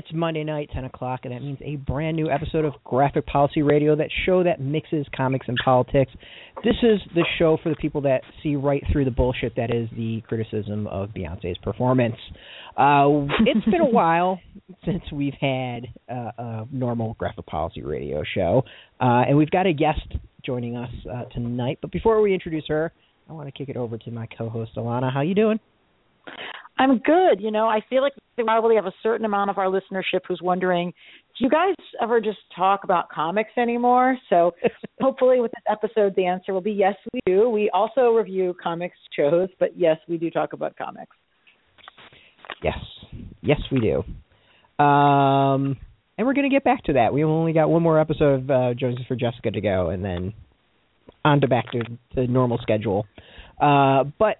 It's Monday night, 10 o'clock, and that means a brand new episode of Graphic Policy Radio, that show that mixes comics and politics. This is the show for the people that see right through the bullshit that is the criticism of Beyonce's performance. Uh, it's been a while since we've had uh, a normal Graphic Policy Radio show, uh, and we've got a guest joining us uh, tonight. But before we introduce her, I want to kick it over to my co-host Alana. How you doing? I'm good. You know, I feel like we probably have a certain amount of our listenership who's wondering, do you guys ever just talk about comics anymore? So hopefully with this episode, the answer will be yes, we do. We also review comics shows, but yes, we do talk about comics. Yes, yes, we do. Um, and we're going to get back to that. We only got one more episode of uh, Jones for Jessica to go, and then on to back to the normal schedule. Uh, but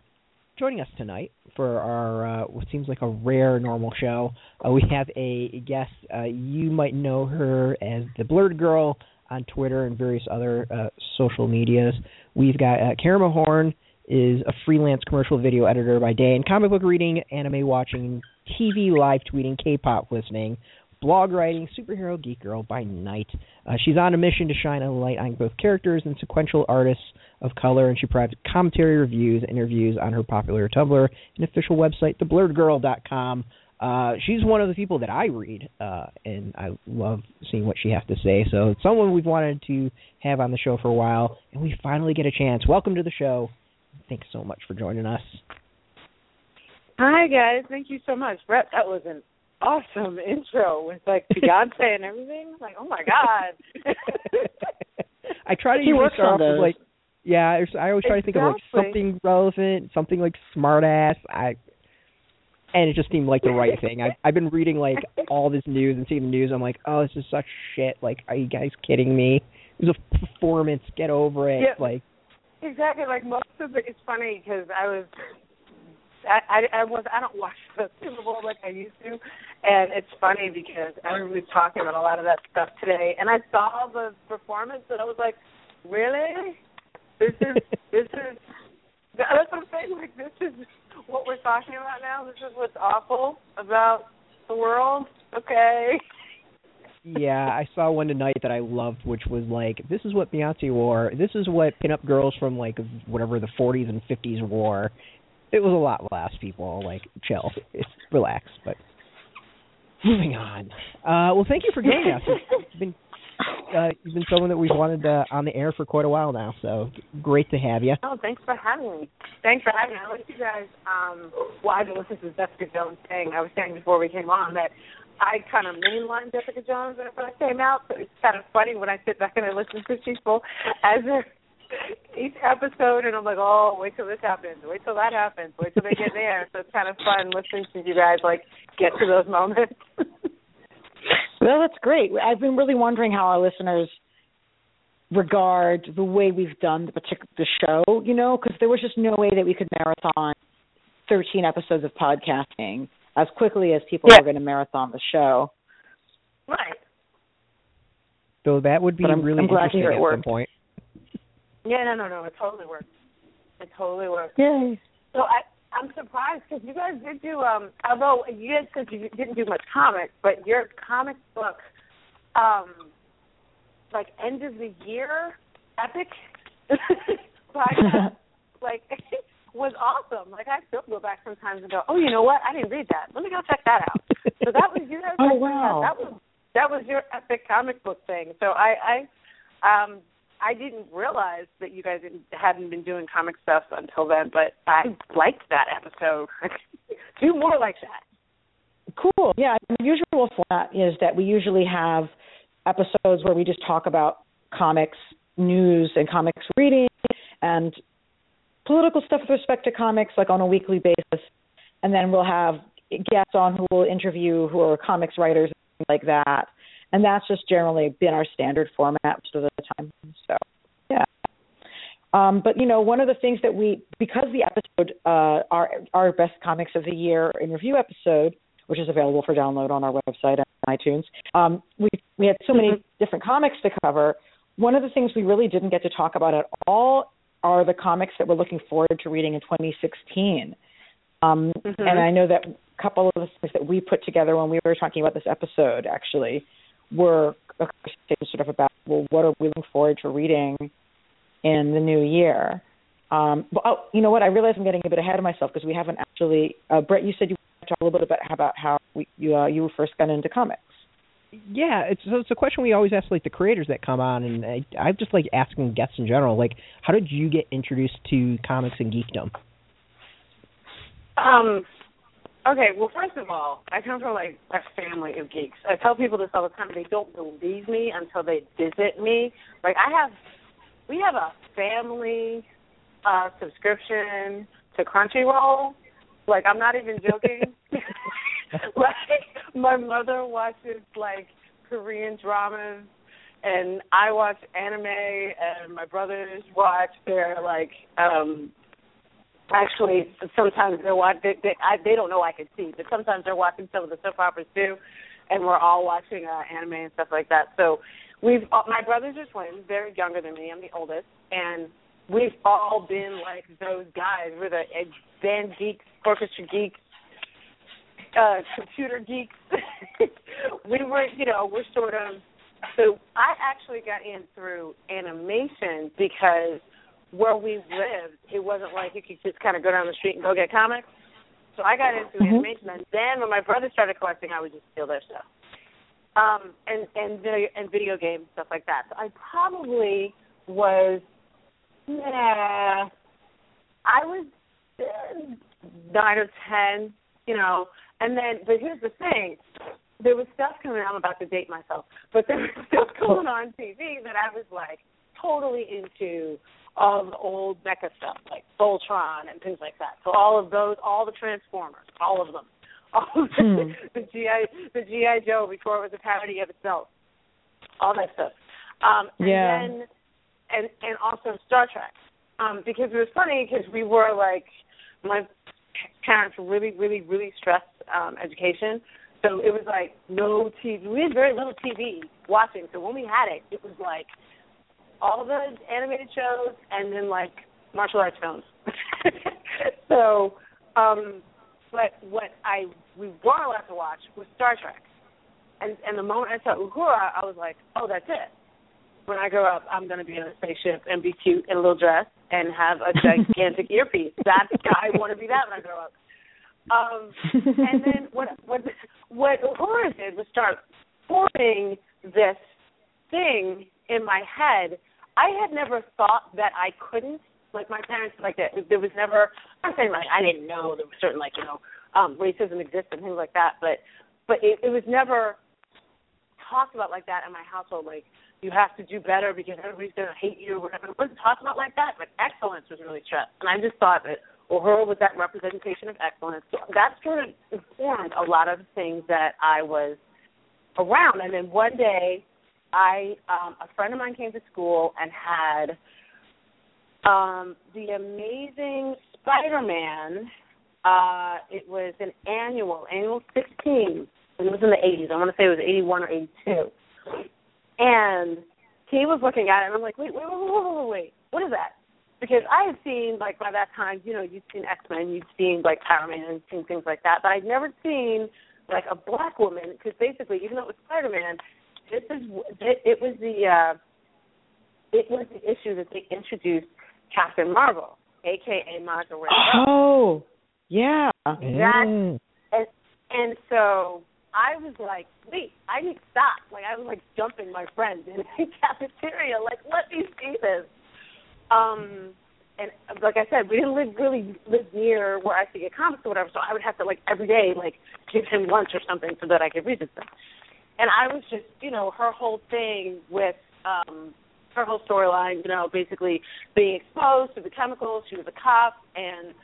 joining us tonight for our uh, what seems like a rare normal show. Uh, we have a guest. Uh, you might know her as the Blerdgurl on Twitter and various other uh, social medias. We've got uh, Karama Horne is a freelance commercial video editor by day and comic book reading, anime watching, TV live tweeting, K-pop listening blog writing, superhero geek girl by night. Uh, she's on a mission to shine a light on both characters and sequential artists of color, and she provides commentary, reviews, interviews on her popular Tumblr and official website, theblerdgurl.com. Uh, she's one of the people that I read, uh, and I love seeing what she has to say. So it's someone we've wanted to have on the show for a while, and we finally get a chance. Welcome to the show. Thanks so much for joining us. Hi guys, thank you so much, Brett. That was an awesome intro with like Beyonce and everything. Like, oh my god. I try to usually start with like yeah, I always try to think of like something relevant, something like smart ass. I and it just seemed like the right thing. I I've been reading like all this news and seeing the news. I'm like, oh, this is such shit. Like, are you guys kidding me? It was a performance. Get over it. Yeah. Like, exactly. Like most of it. It's funny because I was. I, I I was I don't watch the Super Bowl like I used to, and it's funny because everybody's talking about a lot of that stuff today, and I saw the performance and I was like, really? This is this is that's what I'm saying. Like this is what we're talking about now. This is what's awful about the world. Okay. yeah, I saw one tonight that I loved, which was like, this is what Beyonce wore. This is what pinup girls from like whatever the 40s and 50s wore. It was a lot less. People like chill, it's relax. But moving on. Uh, well, thank you for joining us. It's been uh, you've been someone that we've wanted uh, on the air for quite a while now, so great to have you. Oh, thanks for having me. Thanks for having me. I like you guys. Um, well, I've been listening to Jessica Jones thing. I was saying before we came on that I kind of mainlined Jessica Jones when I first came out, so it's kind of funny when I sit back and I listen to people as if each episode, and I'm like, oh, wait till this happens, wait till that happens, wait till they get there. So it's kind of fun listening to you guys like get to those moments. Well, that's great. I've been really wondering how our listeners regard the way we've done the particular the show, you know, because there was just no way that we could marathon 13 episodes of podcasting as quickly as people Yeah. are going to marathon the show. right. So that would be But I'm- really I'm glad to interesting hear it at some point. Yeah, no, no, no. It totally works. It totally works. Yay. So I, I'm surprised because you guys did do, um, although you guys said you didn't do much comics, but your comic book, um, like end of the year epic podcast, like was awesome. Like I still go back sometimes and go, oh, you know what? I didn't read that. Let me go check that out. So that was you guys. Oh, wow. That was that was your epic comic book thing. So I, I, um, I didn't realize that you guys hadn't been doing comic stuff until then, but I liked that episode. Do more like that. Cool. Yeah, the usual format is that we usually have episodes where we just talk about comics news and comics reading and political stuff with respect to comics, like on a weekly basis. And then we'll have guests on who will interview who are comics writers like that. And that's just generally been our standard format most of the time. So, yeah. Um, but you know, one of the things that we, because the episode, uh, our our best comics of the year in review episode, which is available for download on our website and iTunes, um, we we had so many different comics to cover. One of the things we really didn't get to talk about at all are the comics that we're looking forward to reading in 2016. Um, Mhm. And I know that a couple of the things that we put together when we were talking about this episode actually were a conversation sort of about well, what are we looking forward to reading in the new year. Um, but oh, you know what? I realize I'm getting a bit ahead of myself because we haven't actually. Uh, Brett, you said you wanted to talk a little bit about how, about how we, you uh, you first got into comics. Yeah, it's so it's a question we always ask like the creators that come on, and I, I just like asking guests in general, like, how did you get introduced to comics and geekdom? Um. Okay. Well, first of all, I come from like a family of geeks. I tell people this all the time. They don't believe me until they visit me. Like I have, we have a family uh subscription to Crunchyroll. Like I'm not even joking. like my mother watches like Korean dramas and I watch anime and my brothers watch their like um actually sometimes they're watch they they, I, they don't know I can see, but sometimes they're watching some of the soap operas too and we're all watching uh anime and stuff like that. So we've uh, my brothers are twins, they're younger than me, I'm the oldest and we've all been like those guys. We're the band geeks, orchestra geeks, uh, computer geeks. we were, you know, we're sort of. So I actually got in through animation because where we lived, it wasn't like you could just kind of go down the street and go get comics. So I got into mm-hmm. animation, and then when my brother started collecting, I would just steal their stuff, um, and and video and video games stuff like that. So I probably was yeah, I was nine or ten, you know. And then, but here's the thing: there was stuff coming. Out. I'm about to date myself, but there was stuff going on TV that I was like totally into all the old mecha stuff, like Voltron and things like that. So all of those, all the Transformers, all of them, all of the, hmm. the GI, the GI Joe before it was a parody of itself, all that stuff. Um, and yeah. then and and also Star Trek, um, because it was funny because we were like my parents really really really stressed um, education, so it was like no TV. We had very little TV watching, so when we had it, it was like all the animated shows and then like martial arts films. so, um, but what I we were allowed to watch was Star Trek, and and the moment I saw Uhura, I was like, oh, that's it when I grow up, I'm going to be in a spaceship and be cute in a little dress and have a gigantic earpiece. That's I want to be that when I grow up. Um, and then what what what Uhura did was start forming this thing in my head. I had never thought that I couldn't. Like my parents, like that. There was never. I'm saying like I didn't know there was certain like you know um racism existed and things like that, but but it, it was never talked about like that in my household. Like you have to do better because everybody's going to hate you or whatever. It wasn't talked about like that, but excellence was really stressed. And I just thought that Uhura was that representation of excellence. So that sort of informed a lot of things that I was around. And then one day, I um, a friend of mine came to school and had um, the amazing Spider-Man. Uh, it was an annual, annual 16, and it was in the 80s. I want to say it was 81 or 82 and he was looking at it, and I'm like, wait, wait, wait, wait, wait, wait, what is that? Because I had seen, like, by that time, you know, you'd seen X Men, you'd seen, like, Power Man, and seen things like that, but I'd never seen, like, a black woman, because basically, even though it was Spider Man, this is, it, it was the, uh, it was the issue that they introduced Captain Marvel, aka Monica Rambeau. Oh, yeah. That, mm. and, and so I was like, wait, I need to stop. Like I was like jumping my friends in the cafeteria, like let me see this. Um, and like I said, we didn't live really live near where I could get comics or whatever, so I would have to like every day like give him lunch or something so that I could read this thing. And I was just, you know, her whole thing with um her whole storyline, you know, basically being exposed to the chemicals. She was a cop and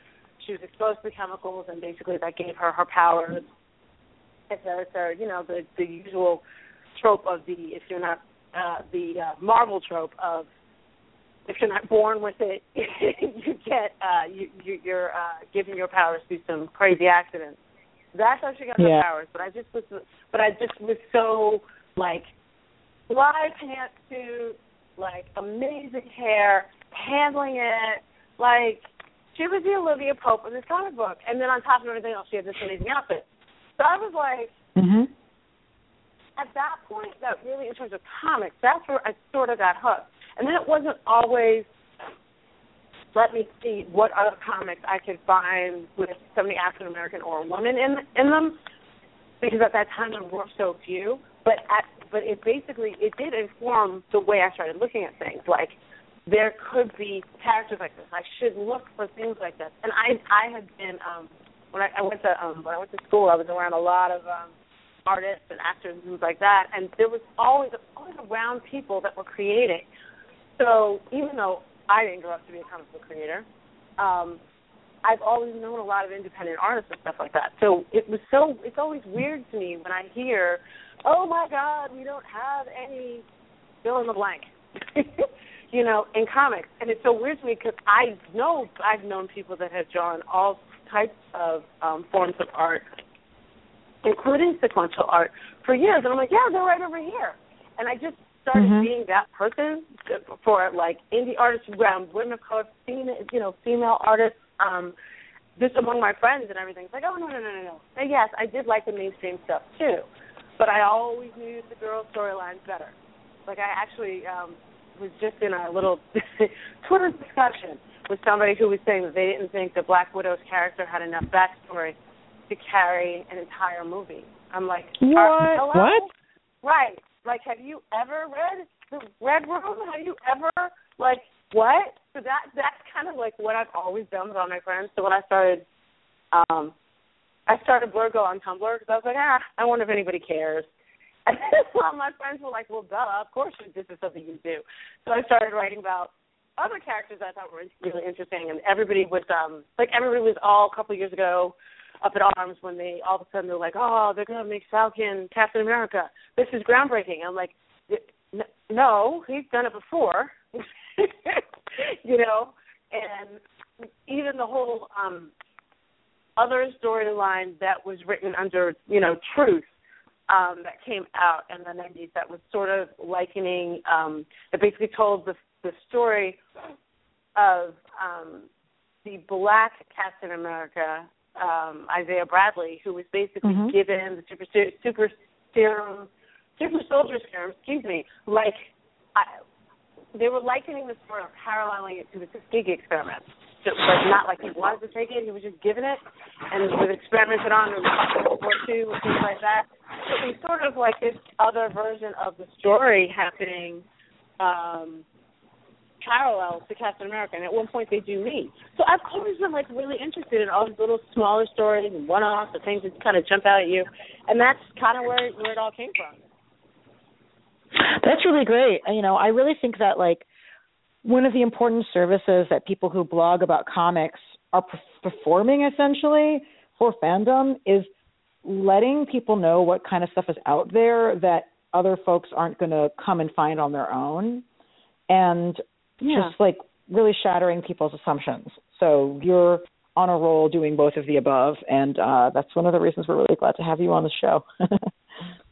she was exposed to the chemicals and basically that gave her her powers it's a, it's a you know the the usual trope of the if you're not uh, the uh, Marvel trope of if you're not born with it, you get uh, you, you you're uh, giving your powers through some crazy accidents. That's how she got yeah. her powers. But I just was, but I just was so like fly pantsuit, like amazing hair, handling it, like she was the Olivia Pope of this comic book, and then on top of everything else, she had this amazing outfit. So I was like, Mhm. at that point, that really in terms of comics, that's where I sort of got hooked. And then it wasn't always let me see what other comics I could find with somebody African American or a woman in in them, because at that time there were so few. But at but it basically it did inform the way I started looking at things. Like there could be characters like this. I should look for things like this. And I I had been um when I, I went to um when I went to school I was around a lot of um artists and actors and things like that and there was always always around people that were creating. So even though I didn't grow up to be a comic book creator, um, I've always known a lot of independent artists and stuff like that. So it was so it's always weird to me when I hear, "Oh my God, we don't have any fill in the blank," you know, in comics, and it's so weird to me because I know I've known people that have drawn all types of um, forms of art, including sequential art, for years, and I'm like, "Yeah, they're right over here," and I just started Mhm. being that person for like indie artists, um, women of color, female, you know, female artists, um, just among my friends and everything. It's like, oh no, no, no, no, no. And yes, I did like the mainstream stuff too, but I always knew the girl storylines better. Like I actually um, was just in a little Twitter discussion with somebody who was saying that they didn't think the Black Widow's character had enough backstory to carry an entire movie. I'm like, What? hello? What? Right. Like, have you ever read the Red Room? Have you ever like what? So that that's kind of like what I've always done with all my friends. So when I started, um, I started Blerdgurl on Tumblr because I was like, ah, I wonder if anybody cares. And all my friends were like, well, duh, of course this is something you do. So I started writing about other characters I thought were really interesting, and everybody was um like everybody was all a couple of years ago up at arms when they all of a sudden they're like, oh, they're gonna make Falcon Captain America. This is groundbreaking. I'm like, no, he's done it before, you know, and even the whole um other storyline that was written under you know truth um that came out in the 90s that was sort of likening um that basically told the the story of um the black Captain America um Isaiah Bradley who was basically Mhm. given the super super serum super soldier serum excuse me like I, they were likening the story or paralleling it to the Tuskegee experiment so, like not like he wanted to take it, he was just given it, and was experimented on in World War Two and things like that. So it was sort of like this other version of the story happening, um, parallel to Captain America. And at one point they do meet. So I've always been like really interested in all these little smaller stories and one-offs, the things that kind of jump out at you, and that's kind of where where it all came from. That's really great. You know, I really think that like one of the important services that people who blog about comics are per- performing essentially for fandom is letting people know what kind of stuff is out there that other folks aren't going to come and find on their own and Yeah. just like really shattering people's assumptions. So you're on a roll doing both of the above and uh that's one of the reasons we're really glad to have you on the show.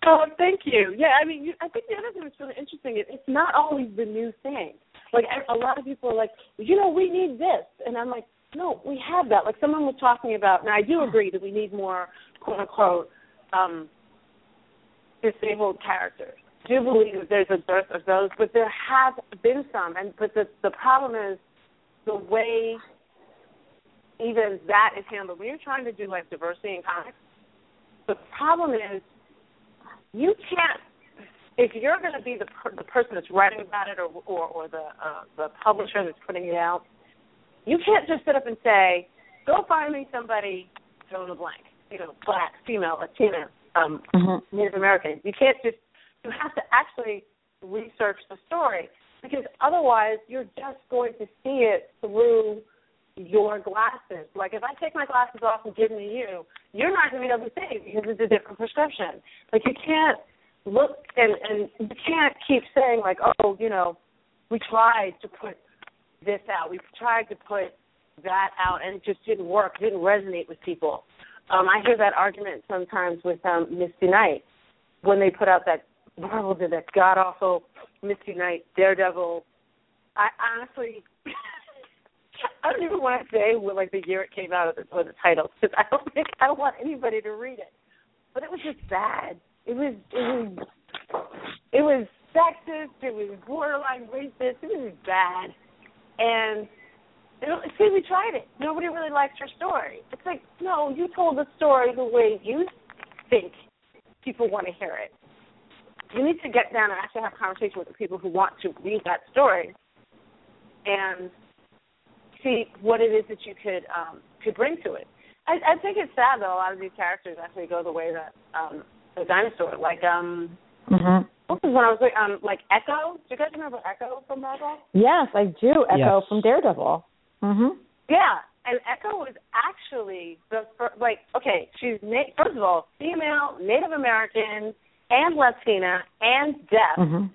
Oh, thank you. Yeah, I mean, you- I think the other thing that's really interesting is it's not always the new thing. Like a a lot of people are like, you know, we need this, and I'm like, no, we have that. Like someone was talking about, and I do agree that we need more quote unquote um, disabled characters. I do believe that there's a dearth of those, but there have been some, and but the the problem is the way even that is handled. When you're trying to do like diversity in comics, the problem is you can't if you're going to be the per- the person that's writing about it or or, or the uh, the publisher that's putting it out, you can't just sit up and say, "Go find me somebody fill in the blank." You know, black, female, Latina, um, Mhm. Native American. You can't just. You have to actually research the story because otherwise you're just going to see it through your glasses. Like if I take my glasses off and give them to you, you're not going to be able to see it because it's a different prescription. Like you can't look and and you can't keep saying like, oh, you know, we tried to put this out, we tried to put that out, and it just didn't work, it didn't resonate with people. Um, I hear that argument sometimes with um, Misty Knight when they put out that Marvel did that god awful Misty Knight Daredevil. I honestly I don't even want to say what like the year it came out or the title because I don't think I don't want anybody to read it. But it was just bad. It was it was it was sexist. It was borderline racist. It was bad. And know, see, we tried it. Nobody really liked your story. It's like, no, you told the story the way you think people want to hear it. You need to get down and actually have a conversation with the people who want to read that story and see what it is that you could um, could bring to it. I, I think it's sad though a lot of these characters actually go the way that um, the dinosaur, like um, mm-hmm. what was when I was like um, like Echo. Do you guys remember Echo from Marvel? Yes, I do. Echo Yes. from Daredevil. Mhm. Yeah, and Echo was actually the fir- like okay, she's na- first of all female, Native American, and Latina, and deaf. Mhm.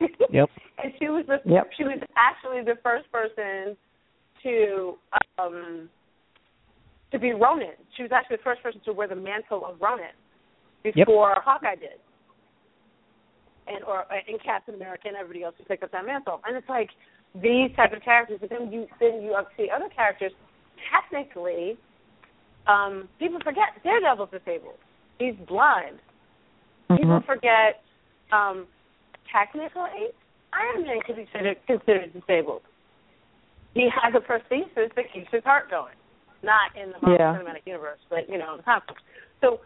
Yep. and she was the Yep. she was actually the first person to um to be Ronin. She was actually the first person to wear the mantle of Ronin before Hawkeye did. And or in Captain America and everybody else who picked up that mantle. And it's like these type of characters, but then you then you see other characters technically um people forget Daredevil's disabled. He's blind. People Mhm. forget um technically Iron Man could be considered considered disabled. He has a prosthesis that keeps his heart going. Not in the Marvel Yeah. Cinematic Universe, but you know, in the comics. So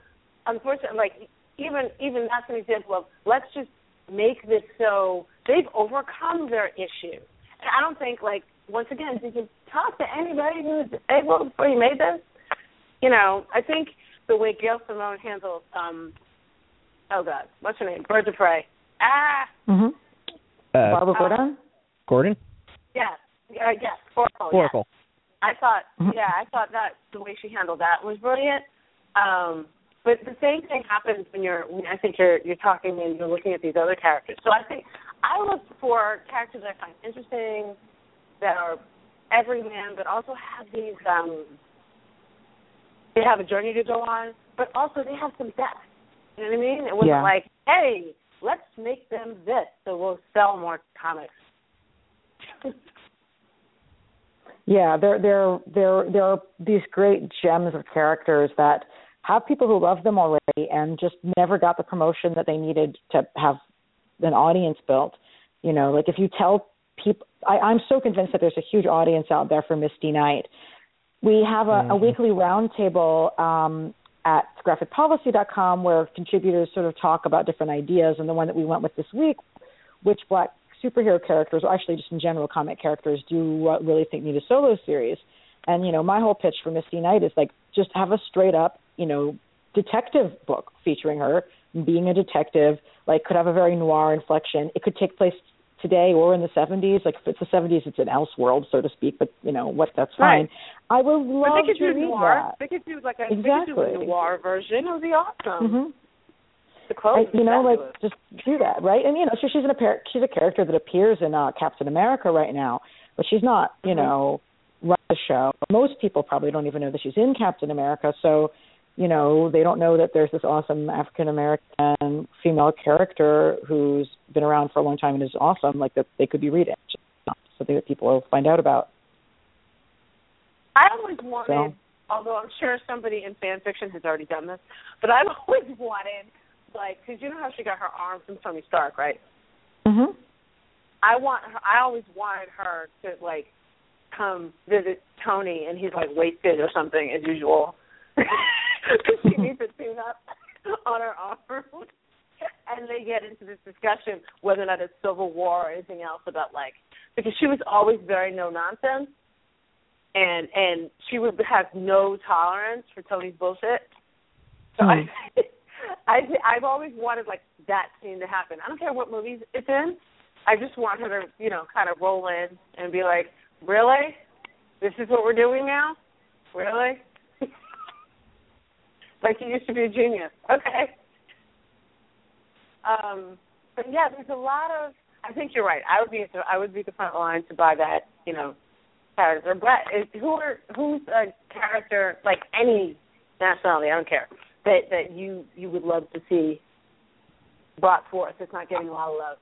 unfortunately like even even that's an example of let's just make this so they've overcome their issue. And I don't think like once again, did you talk to anybody who's disabled before you made this? You know, I think the way Gail Simone handles um oh god, what's her name? Birds of Prey. Ah Mhm. Uh, Barbara Gordon. Gordon? Yeah. Uh, yes, Oracle. yes. Oracle. I thought, Mhm. yeah, I thought that the way she handled that was brilliant. Um, but the same thing happens when you're, when I think you're you're talking and you're looking at these other characters. So I think I look for characters that I find interesting, that are everyman, but also have these, um, they have a journey to go on, but also they have some depth. You know what I mean? It wasn't Yeah. like, hey, let's make them this, so we'll sell more comics. Yeah, there there there there are these great gems of characters that have people who love them already and just never got the promotion that they needed to have an audience built. You know, like if you tell people, I, I'm so convinced that there's a huge audience out there for Misty Knight. We have a, a Mhm. weekly roundtable um, at graphicpolicy.com where contributors sort of talk about different ideas. And the one that we went with this week, which black superhero characters, or actually just in general comic characters, do you really think need a solo series? And you know, my whole pitch for Misty Knight is like just have a straight up, you know, detective book featuring her being a detective. Like, could have a very noir inflection. It could take place today or in the 70s. Like, if it's the 70s, it's an Elseworld, so to speak. But you know what? That's fine. Right. I would But love they could to do read noir. that. They could do like a they could do a noir version. It would be awesome. hmm The clothes, I, you know, like just do that, right? And you know, so she's an appear she's a character that appears in uh, Captain America right now, but she's not, you Mhm. know, run the show. Most people probably don't even know that she's in Captain America, so you know, they don't know that there's this awesome African American female character who's been around for a long time and is awesome, like that they could be reading. Something that people will find out about. I always wanted, So- although I'm sure somebody in fan fiction has already done this, but I've always wanted, like, because you know how she got her arm from Tony Stark, right? Mhm. I want her. I always wanted her to like come visit Tony, and he's like wasted or something as usual. 'Cause she needs a tune up on her arm, and they get into this discussion whether or not it's Civil War or anything else about like because she was always very no nonsense, and and she would have no tolerance for Tony's bullshit. So hmm. I, I I've always wanted like that scene to happen. I don't care what movies it's in. I just want her to, you know, kind of roll in and be like, "Really? This is what we're doing now? Really?" Like you used to be a genius. Okay. Um, but yeah, there's a lot of. I think you're right. I would be I would be the front line to buy that, you know, character. But is, who are who's a character like any nationality? I don't care that that you you would love to see brought forth. It's not getting a lot of love.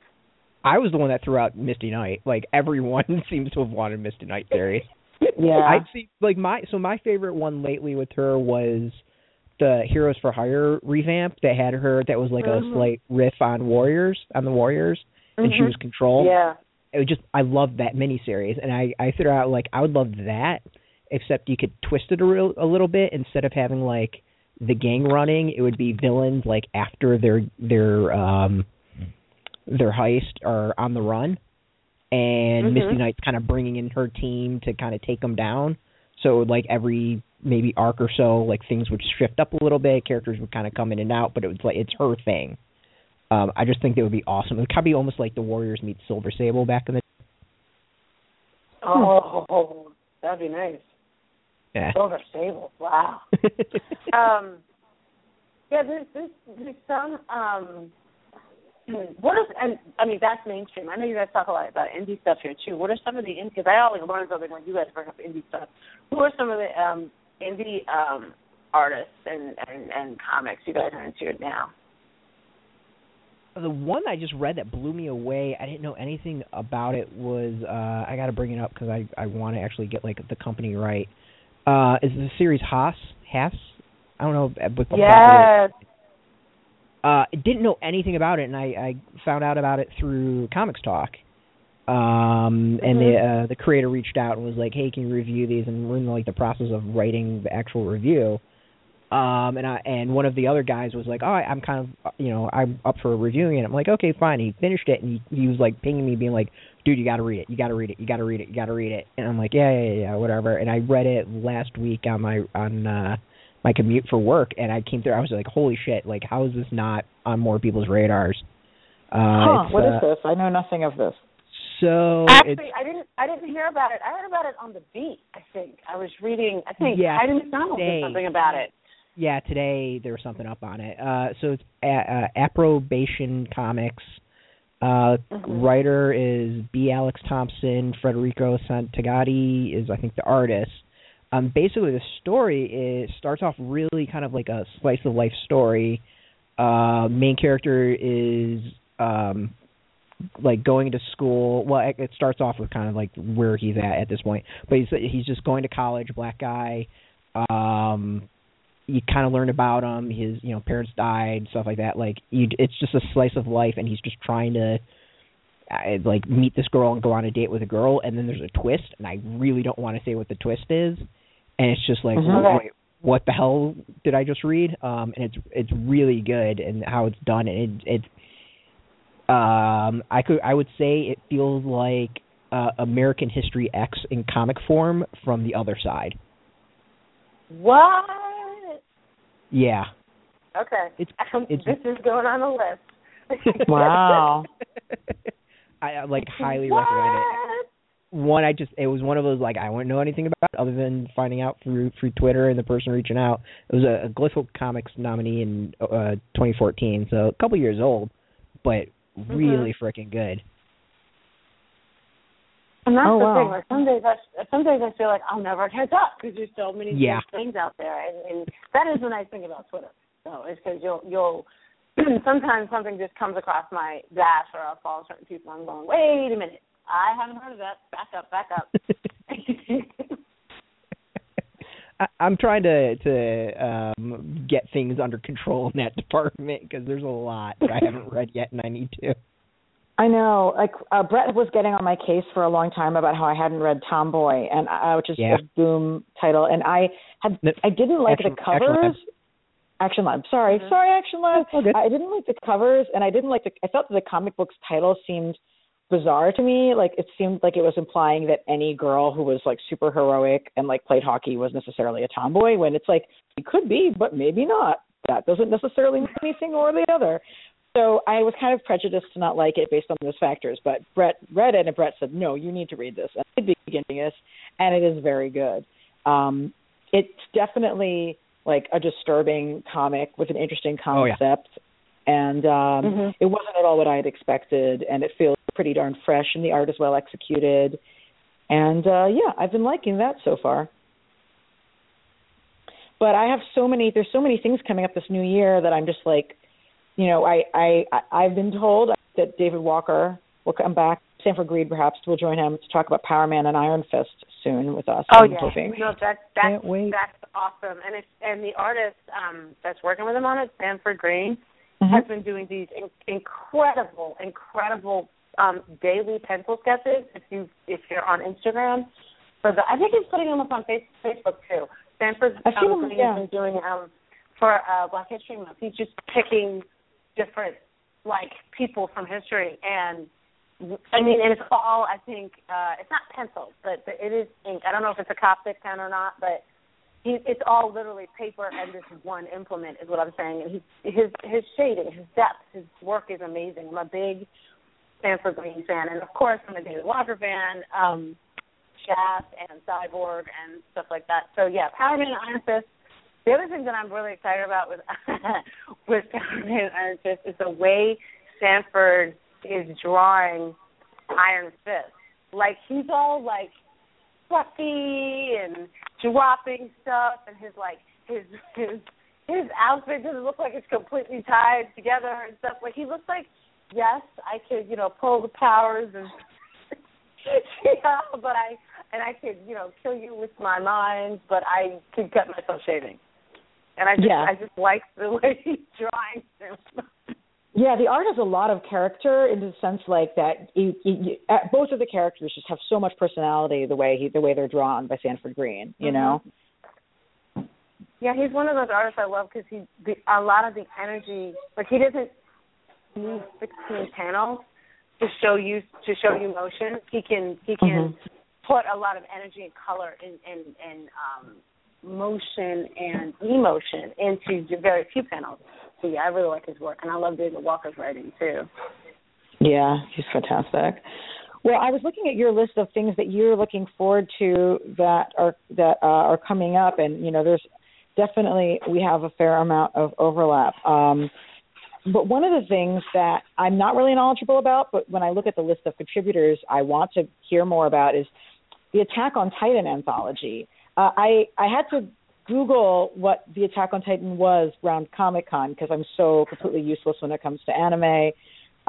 I was the one that threw out Misty Knight. Like everyone seems to have wanted Misty Knight theory. Yeah. I'd see like my so my favorite one lately with her was the Heroes for Hire revamp that had her that was like Mhm. a slight riff on Warriors on the Warriors and she Mhm. was Control. Yeah. It was just I loved that miniseries and I I threw out like I would love that except you could twist it a real a little bit instead of having like the gang running it would be villains like after their their um their heist are on the run and Mhm. Misty Knight's kind of bringing in her team to kind of take them down. So like every maybe arc or so, like things would shift up a little bit, characters would kind of come in and out, but it was like it's her thing. Um, I just think that would be awesome. It would kind of be almost like the Warriors meet Silver Sable back in the Oh, that'd be nice. yeah. Silver Sable. Wow. um, yeah, there's there's there's some um. What is and I mean that's mainstream. I know you guys talk a lot about indie stuff here too. What are some of the indie? Because I always learn something when you guys bring up indie stuff. Who are some of the um indie um artists and and and comics you guys are into it now? the one I just read that blew me away. I didn't know anything about it. Was uh I got to bring it up because I I want to actually get like the company right. Uh, is the series Haas Haas? I don't know, but Yes. uh didn't know anything about it and I I found out about it through Comics Talk. Um and the uh the creator reached out and was like, "Hey, can you review these?" and we're in like the process of writing the actual review. Um and I and one of the other guys was like, "Oh, I, I'm kind of you know, I'm up for reviewing it." I'm like, "Okay, fine." He finished it and he he was like pinging me being like, "Dude, you got to read it. You got to read it. You got to read it. You got to read it." And I'm like, "Yeah, yeah, yeah, whatever." And I read it last week on my on uh my commute for work and I came through I was like, Holy shit, like how is this not on more people's radars? Uh huh, what is uh, this? I know nothing of this. So Actually, I didn't. I didn't hear about it. I heard about it on the beat. I think I was reading. I think Yeah, Heidi MacDonald did something about it. yeah, today there was something up on it. Uh so it's a, uh, Approbation Comics. Uh Mhm. writer is B. Alex Thompson, Federico Santagati is I think the artist. Um basically the story is starts off really kind of like a slice of life story. Uh main character is um like going to school. Well, it- it starts off with kind of like where he's at at this point, but he's he's just going to college, black guy. Um, you kind of learn about him. His you know parents died, stuff like that. Like you, it's just a slice of life, and he's just trying to like meet this girl and go on a date with a girl. And then there's a twist, and I really don't want to say what the twist is. And it's just like, Mhm. wait, what the hell did I just read? Um, and it's it's really good and how it's done. And it, it's um, I could I would say it feels like uh, American History X in comic form from the other side. What? Yeah. Okay. It's- Um, it's- this is going on the list. Wow. I uh, like highly what? recommend it. One, I just it was one of those like I wouldn't know anything about it other than finding out through through Twitter and the person reaching out. It was a, a Glyph Comics nominee in uh 2014, so a couple years old, but Mm-hmm. really freaking good. And that's Oh, the wow. thing. Like some days, I some days I feel like I'll never catch up because there's so many Yeah. things out there, and, and that is the nice thing about Twitter. So it's because you'll you'll sometimes something just comes across my dash, or I'll follow certain people. and I'm going, wait a minute, I haven't heard of that. Back up, back up. I, I'm trying to to um get things under control in that department because there's a lot that I haven't read yet and I need to. I know. Like uh, Brett was getting on my case for a long time about how I hadn't read Tomboy, and uh, which is Yeah. a Boom title, and I had I didn't like Action- the Action Lab. covers. Action Lab. Sorry, Mhm. sorry, Action Lab. I didn't like the covers, and I didn't like the. I felt that the comic book's title seemed bizarre to me. Like it seemed like it was implying that any girl who was like super heroic and like played hockey was necessarily a tomboy. When it's like it could be, but maybe not. That doesn't necessarily mean anything or the other. So I was kind of prejudiced to not like it based on those factors. But Brett read it, and Brett said, "No, you need to read this." And I did begin this, and it is very good. Um, it's definitely like a disturbing comic with an interesting Oh, yeah. And um, Mhm. it wasn't at all what I had expected, and it feels pretty darn fresh, and the art is well executed. And uh, yeah, I've been liking that so far. But I have so many. There's so many things coming up this new year that I'm just like, you know, I I I- I've been told that David Walker will come back. Sanford Greene perhaps will join him to talk about Power Man and Iron Fist soon with us. Oh I'm yeah, hoping. no, that that's that's awesome. And it's and the artist um that's working with him on it, Stanford Greene, Mhm. has been doing these in- incredible, incredible um daily pencil sketches. If you if you're on Instagram, for the I think he's putting them up on face, Facebook too. Stanford I've um, them, yeah. has been doing um for uh Black History Month. He's just picking different like people from history and I mean, and it's all I think uh it's not pencil, but, but it is ink. I don't know if it's a Copic pen or not, but he it's all literally paper and this one implement is what I'm saying. And he his his shading, his depth, his work is amazing. I'm a big Stanford Greene fan, and of course I'm a David Walker fan, um, Shaft and Cyborg and stuff like that. So yeah, Power Man and Iron Fist. The other thing that I'm really excited about with with Power Man and Iron Fist is the way Stanford is drawing Iron Fist. Like he's all like fluffy and dropping stuff, and his like his his his outfit doesn't look like it's completely tied together and stuff. Like he looks like yes, I could you know pull the powers and yeah, but I and I could you know kill you with my mind, but I could cut myself shaving. And I just Yeah. I just like the way he's drawing him. Yeah, the art has a lot of character in the sense like that. You, you, you, uh, both of the characters just have so much personality the way he, the way they're drawn by Sanford Greene. You know. Yeah, he's one of those artists I love because he the, a lot of the energy, like he doesn't need 16 panels to show you to show you motion. He can he can put a lot of energy and color and and and um, motion and emotion into very few panels. Yeah, I really like his work, and I love David Walker's writing too. Yeah, he's fantastic. Well, I was looking at your list of things that you're looking forward to that are that uh, are coming up, and you know, there's definitely we have a fair amount of overlap. Um, but one of the things that I'm not really knowledgeable about, but when I look at the list of contributors, I want to hear more about is the Attack on Titan anthology. Uh, I I had to Google what the Attack on Titan was around Comic Con because I'm so completely useless when it comes to anime.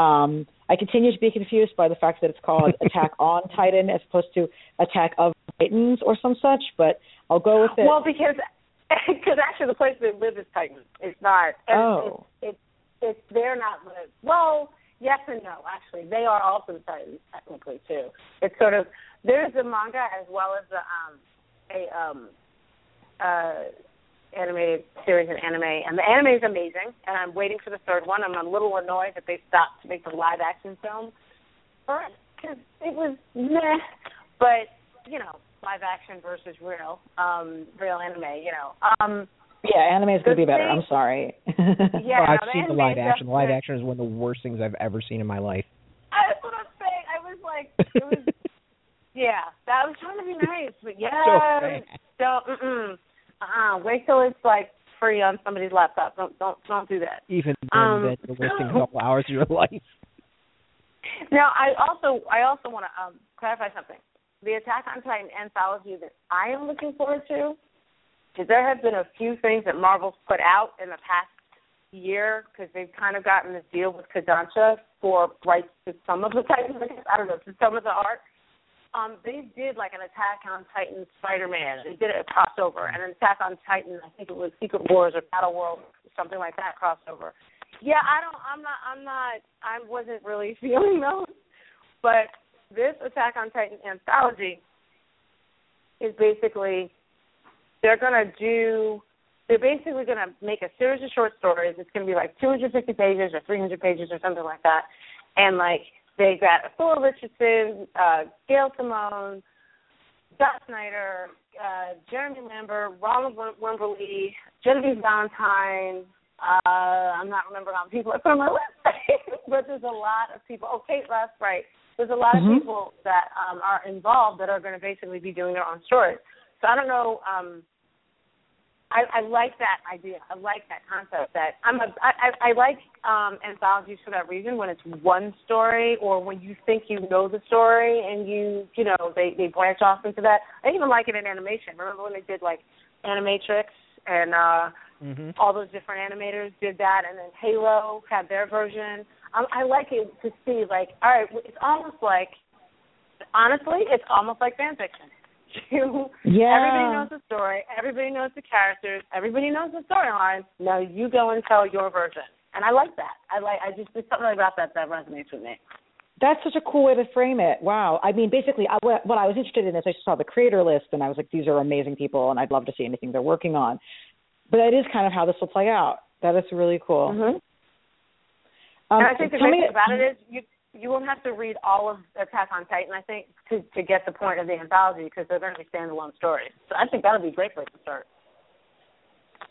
Um, I continue to be confused by the fact that it's called Attack on Titan as opposed to Attack of Titans or some such, but I'll go with it. Well, because because actually the place they live is Titan. It's not. Oh. It's, it's it's they're not live. Well, yes and no. Actually, they are also Titans technically too. It's sort of there's a manga as well as a um a um uh animated series in anime, and the anime is amazing. And I'm waiting for the third one. I'm a little annoyed that they stopped to make the live action film because it was meh. But you know, live action versus real, um, real anime. You know, um, yeah, anime is going to be better. thing- I'm sorry. Yeah, Oh, I've the seen the live action. The live action is one of the worst things I've ever seen in my life. That's what I'm saying. I was like, it was, yeah. That was trying to be nice, but yeah, So don't. Mm-mm. Uh-uh. Wait till it's like free on somebody's laptop. Don't don't don't do that. Even then, Um, worst thing a couple hours of your life. Now, I also I also want to um, clarify something. The Attack on Titan anthology that I am looking forward to is there have been a few things that Marvel's put out in the past year because they've kind of gotten this deal with Kodansha for rights to some of the Titans. I don't know to some of the art. Um, they did like an Attack on Titan Spider-Man. They did a crossover, and an Attack on Titan. I think it was Secret Wars or Battle World, something like that crossover. Yeah, I don't. I'm not. I'm not. I wasn't really feeling those, but this Attack on Titan anthology is basically they're gonna do. They're basically gonna make a series of short stories. It's gonna be like 250 pages or 300 pages or something like that, and like they got Thor Richardson, uh, Gail Simone, Scott Snyder, uh, Jeremy Lambert, Ronald Wim- Wimberly, Genevieve Valentine. Uh, I'm not remembering all the people I put on my list, but there's a lot of people. Oh, Kate Russ, right? There's a lot Mhm. of people that um, are involved that are going to basically be doing their own stories. So I don't know. Um, I, I like that idea. I like that concept. That I'm a. I, I, like um, anthologies for that reason. When it's one story, or when you think you know the story, and you you know they they branch off into that. I even like it in animation. Remember when they did like Animatrix and uh Mm-hmm. all those different animators did that, and then Halo had their version. um, I like it to see like, all right, it's almost like, honestly, it's almost like fan fiction. You, Yeah. everybody knows the story, everybody knows the characters, everybody knows the storyline. Now you go and tell your version, and I like that. I like, I just there's something about that that resonates with me. That's such a cool way to frame it. Wow. I mean, basically, I, what, what I was interested in is I saw the creator list and I was like, these are amazing people, and I'd love to see anything they're working on. But that is kind of how this will play out. That is really cool. Mm-hmm. Um, and I think the great thing about it is you you won't have to read all of Attack on Titan. I think to to get the point of the anthology because they're going to be standalone stories. So I think that'll be a great place to start.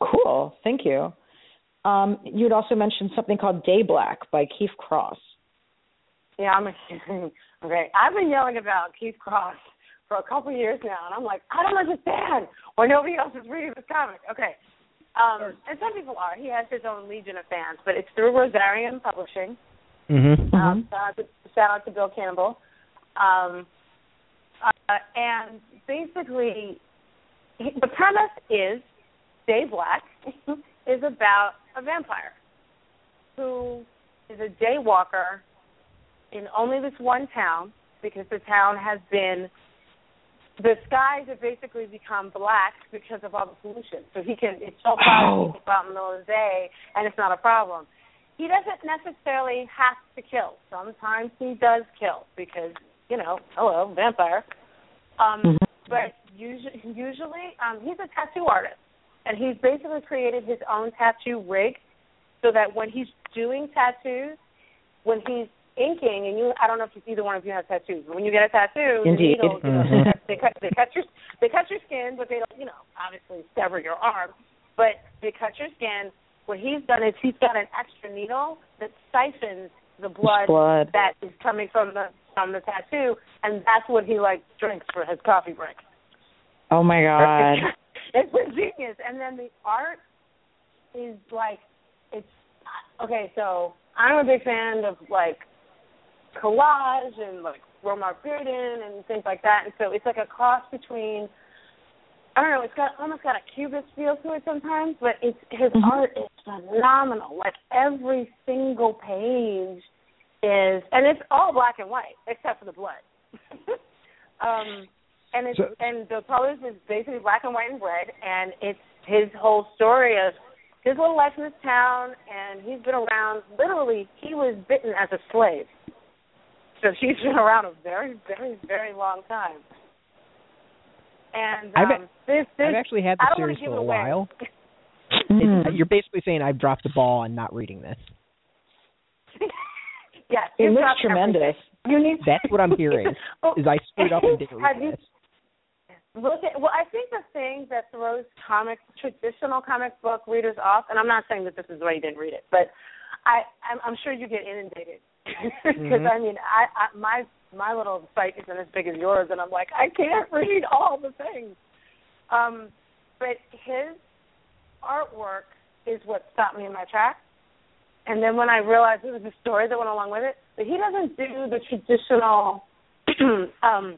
Cool. Thank you. Um, you had also mentioned something called Day Black by Keith Cross. Yeah, I'm a, okay. I've been yelling about Keith Cross for a couple years now, and I'm like, I don't understand why nobody else is reading this comic. Okay, um, and some people are. He has his own legion of fans, but it's through Rosarium Publishing. Mm-hmm. Um, shout, out to, shout out to Bill Campbell. Um, uh, and basically, the premise is Day Black is about a vampire who is a day walker in only this one town because the town has been the skies have basically become black because of all the pollution. So he can it's so hot Oh. he can go out in the middle of the day and it's not a problem. He doesn't necessarily have to kill. Sometimes he does kill because, you know, hello, vampire. Um Mhm. but usually usually um he's a tattoo artist and he's basically created his own tattoo rig so that when he's doing tattoos, when he's inking, and you, I don't know if either one of you have tattoos, but when you get a tattoo, Indeed. the needle, you know, Mhm. they, cut, they cut your they cut your skin, but they don't, you know, obviously sever your arm, but they cut your skin. What he's done is he's got an extra needle that siphons the blood, Blood. that is coming from the from the tattoo, and that's what he like drinks for his coffee break. Oh my God. it's ingenious, and then the art is like it's okay. So I'm a big fan of like collage and like Romare Bearden and things like that, and so it's like a cross between. I don't know. It's got almost got a cubist feel to it sometimes, but it's his Mhm. art is phenomenal. Like every single page is, and it's all black and white except for the blood. um, and it's So- and the colors is basically black and white and red, and it's his whole story of his little life in this town, and he's been around. Literally, he was bitten as a slave, so he's been around a very, very, very long time. And I've- um, this, this, I've actually had I the series for a away. while. Mhm. You're basically saying I've dropped the ball on not reading this. yes, It looks tremendous. everything. You need. That's what I'm hearing. Oh, Is I screwed up and didn't have read you this. look at well i think the thing that throws comics traditional comic book readers off and i'm not saying that this is why you didn't read it but i i'm, I'm sure you get inundated because Mhm. i mean I, I my my little site isn't as big as yours and i'm like i can't read all the things. Um but his artwork is what stopped me in my tracks. And then when i realized it was a story that went along with it but he doesn't do the traditional um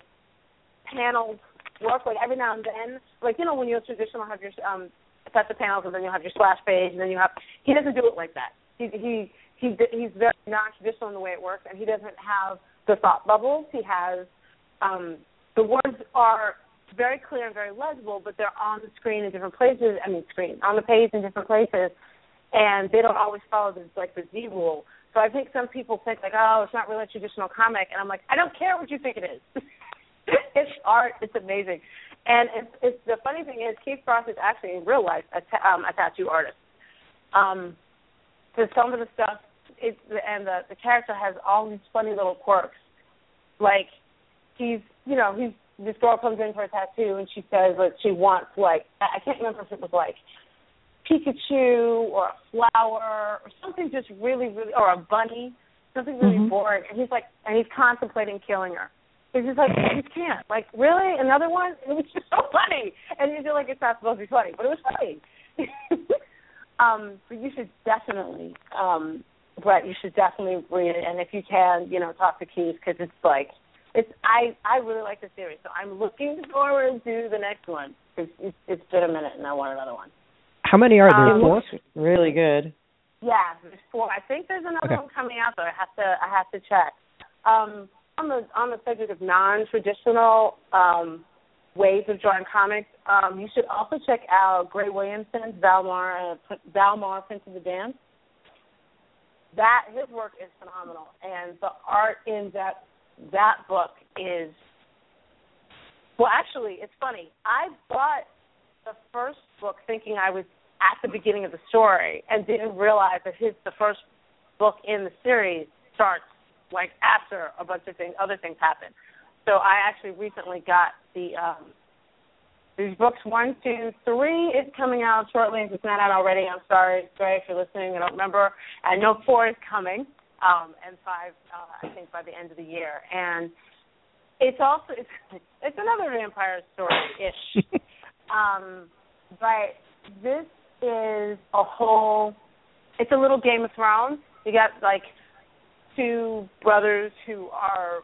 paneled work. Like every now and then like you know when you're traditional have your um sets of panels and then you'll have your splash page and then you have he doesn't do it like that. He he he he's very non traditional in the way it works and he doesn't have the thought bubbles he has um the words are very clear and very legible but they're on the screen in different places i mean screen on the page in different places and they don't always follow the like the z rule so i think some people think like oh it's not really a traditional comic and i'm like i don't care what you think it is it's art. It's amazing, and it's, it's the funny thing is Keith Cross is actually in real life a, ta- um, a tattoo artist. Um, so some of the stuff, it and the the character has all these funny little quirks. Like he's, you know, he's this girl comes in for a tattoo and she says that she wants like I can't remember if it was like Pikachu or a flower or something just really really or a bunny something really Mhm. boring and he's like and he's contemplating killing her He's just like, you can't. Like, really? Another one? It was just so funny. And you feel like it's not supposed to be funny, but it was funny. um, but you should definitely, um, Brett, you should definitely read it. And if you can, you know, talk to Keith because it's like, it's I I really like the series, so I'm looking forward to the next one. It's, it's, it's been a minute, and I want another one. How many are there? Um, Four? really good. Yeah, there's four. I think there's another Okay. one coming out though. I have to I have to check. Um, on the on the subject of non-traditional um, ways of drawing comics, um, you should also check out Gray Williamson's Valmar uh, Valmar Prince of the Dance. That his work is phenomenal, and the art in that that book is. Well, actually, it's funny. I bought the first book thinking I was at the beginning of the story and didn't realize that his the first book in the series starts like after a bunch of things other things happen. So I actually recently got the um these books one, two, three is coming out shortly. If it's not out already, I'm sorry, Gray, if you're listening. I don't remember. I know four is coming, um, and five, uh, I think, by the end of the year. And it's also it's, it's another vampire story ish, um, but this is a whole. It's a little Game of Thrones. You got like two brothers who are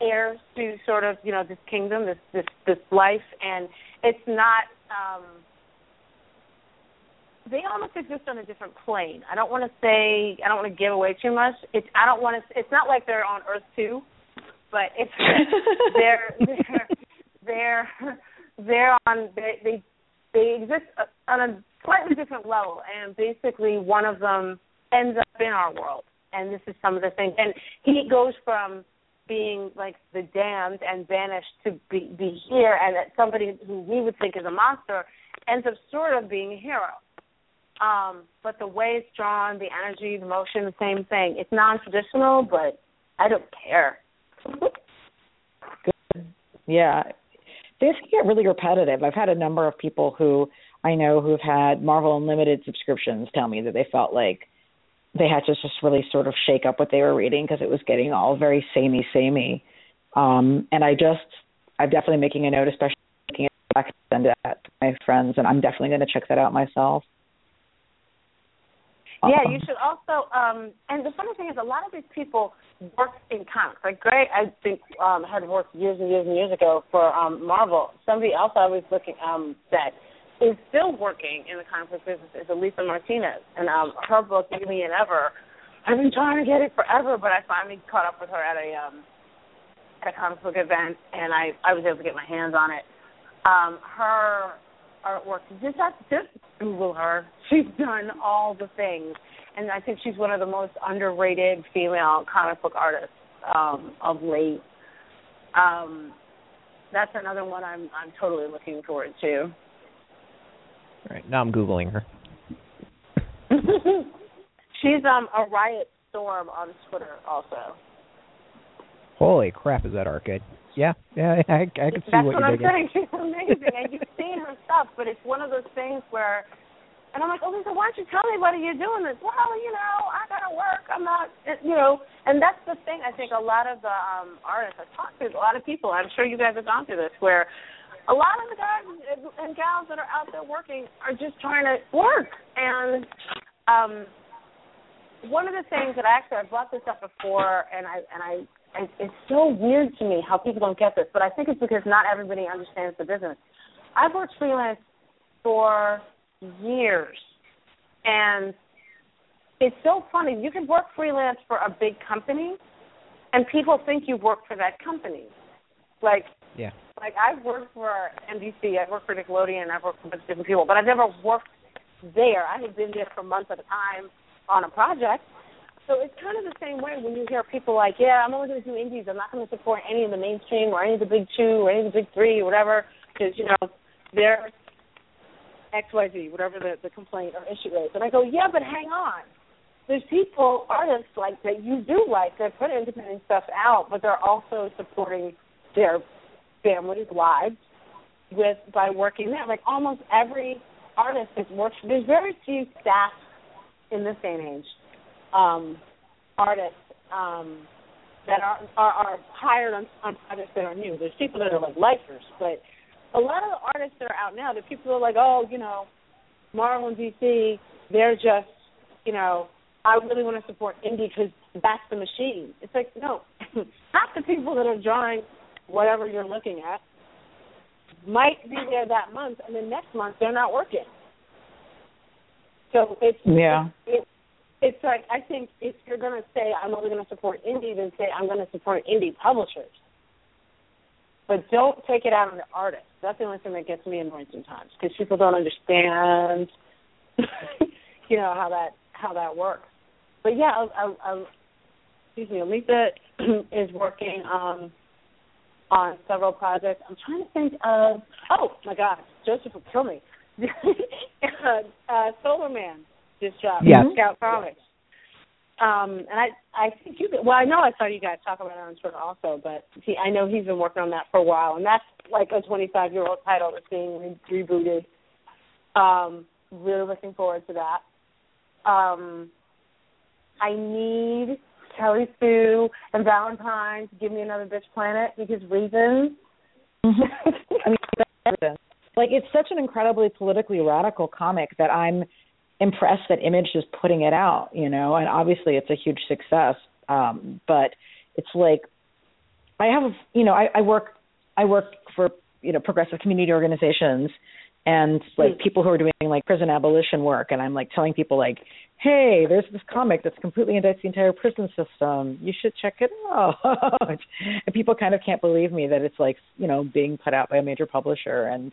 heirs to sort of you know this kingdom, this this this life, and it's not. um they almost exist on a different plane. I don't want to say I don't want to give away too much. It's I don't want to. It's not like they're on Earth too, but it's they're they're they're they're on they they they exist on a slightly different level, and basically one of them ends up in our world, and this is some of the things. And he goes from being like the damned and banished to be, be here, and that somebody who we would think is a monster ends up sort of being a hero. Um, but the way it's drawn, the energy, the motion, the same thing. It's non-traditional, but I don't care. Good. Yeah. Things can get really repetitive. I've had a number of people who I know who've had Marvel Unlimited subscriptions tell me that they felt like they had to just really sort of shake up what they were reading because it was getting all very samey, samey. Um, and I just, I'm definitely making a note, especially looking at send it out to my friends, and I'm definitely going to check that out myself. Yeah, Um, you should also. um And the funny thing is, a lot of these people work in comics. Like Gray, I think um had worked years and years and years ago for um Marvel. Somebody else I was looking um that is still working in the comic book business is Elisa Martinez, and um her book Give Me an Ever. I've been trying to get it forever, but I finally caught up with her at a um at a comic book event, and I I was able to get my hands on it. Um, her artwork. Just have just Google her. She's done all the things, and I think she's one of the most underrated female comic book artists um, of late. Um, that's another one I'm I'm totally looking forward to. Right, now I'm googling her. she's um a riot storm on Twitter also. Holy crap, is that good? Yeah, yeah, I, I can see That's what what you're I'm saying. She's amazing, and you've seen her stuff, but it's one of those things where, and I'm like, oh, Lisa, why don't you tell me whether you're doing this? Well, you know, I gotta work. I'm not, you know, and that's the thing. I think a lot of the um artists I talked to, a lot of people. I'm sure you guys have gone through this, where a lot of the guys and gals that are out there working are just trying to work, and um one of the things that I actually I brought this up before, and I and I and it's so weird to me how people don't get this, but I think it's because not everybody understands the business. I've worked freelance for years, and it's so funny. You can work freelance for a big company, and people think you work for that company. Like, Yeah. like I've worked for NBC, I've worked for Nickelodeon, I've worked for a bunch of different people, but I've never worked there. I had been there for months at a time on a project. So it's kind of the same way when you hear people like, "Yeah, I'm only going to do indies. I'm not going to support any of the mainstream or any of the big two or any of the big three or whatever, because you know they're X Y Z, whatever the the complaint or issue is." And I go, "Yeah, but hang on. There's people, artists like that you do like that put independent stuff out, but they're also supporting their families' lives with by working there. Like almost every artist that works. There's very few staff in this day and age um, artists um, that are, are are hired on, on projects that are new. There's people that are like lifers, but a lot of the artists that are out now, the people are like, oh, you know, Marvel and DC, they're just, you know, I really want to support indie because that's the machine. It's like no, half the people that are drawing whatever you're looking at might be there that month, and then next month they're not working. So it's Yeah. it, it's like I think if you're going to say I'm only going to support indie, then say I'm going to support indie publishers. But don't take it out on the artist. That's the only thing that gets me annoyed sometimes because people don't understand, you know, how that how that works. But yeah, I, I, I, excuse me, Lisa is working um, on several projects. I'm trying to think of. Oh my gosh, Joseph will kill me. uh, uh, Solar Man just dropped. Yes. Scout Comics. Um, and I, I think you. Well, I know I saw you guys talk about it on Twitter also, but see, I know he's been working on that for a while, and that's like a 25 year old title that's being re- rebooted. Um, really looking forward to that. Um, I need Kelly Sue and Valentine to give me another bitch planet because reasons. I mean, like it's such an incredibly politically radical comic that I'm impressed that Image is putting it out, you know, and obviously it's a huge success. Um, but it's like I have, you know, I, I work, I work for you know progressive community organizations and like Hmm. people who are doing like prison abolition work, and I'm like telling people like, hey, there's this comic that's completely indicts the entire prison system. You should check it out. and people kind of can't believe me that it's like you know being put out by a major publisher and.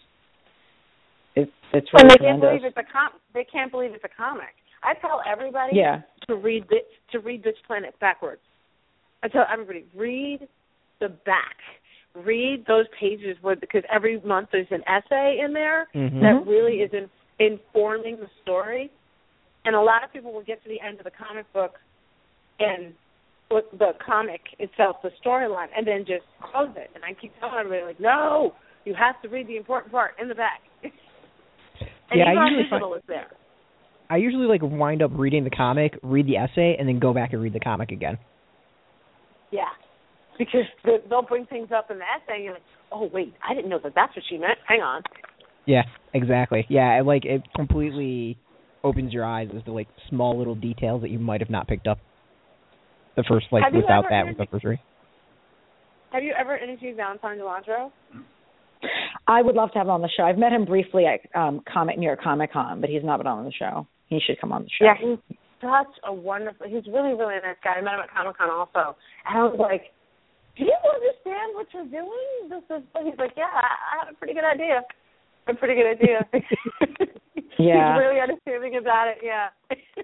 It's it's really and they can't believe it's a com. They can't believe it's a comic. I tell everybody Yeah. to read this, to read this planet backwards. I tell everybody read the back. Read those pages where because every month there's an essay in there Mhm. that really is in, informing the story. And a lot of people will get to the end of the comic book and the comic itself, the storyline, and then just close it. And I keep telling everybody like, no, you have to read the important part in the back. and Yeah, I usually digital is there. I usually like wind up reading the comic, read the essay, and then go back and read the comic again. Yeah, because the, they'll bring things up in the essay, and you're like, oh wait, I didn't know that that's what she meant. Hang on. Yeah, exactly. Yeah, it, like it completely opens your eyes as to like small little details that you might have not picked up the first like Have without that interviewed- with the first read. Have you ever interviewed Valentine De Landro? I would love to have him on the show. I've met him briefly at um Comic New York Comic Con, but he's not been on the show. He should come on the show. Yeah, he's such a wonderful. He's really, really nice guy. I met him at Comic Con also, and I was like, "Do you understand what you're doing?" This is. He's like, "Yeah, I I have a pretty good idea. A pretty good idea." Yeah. He's really understanding about it. Yeah.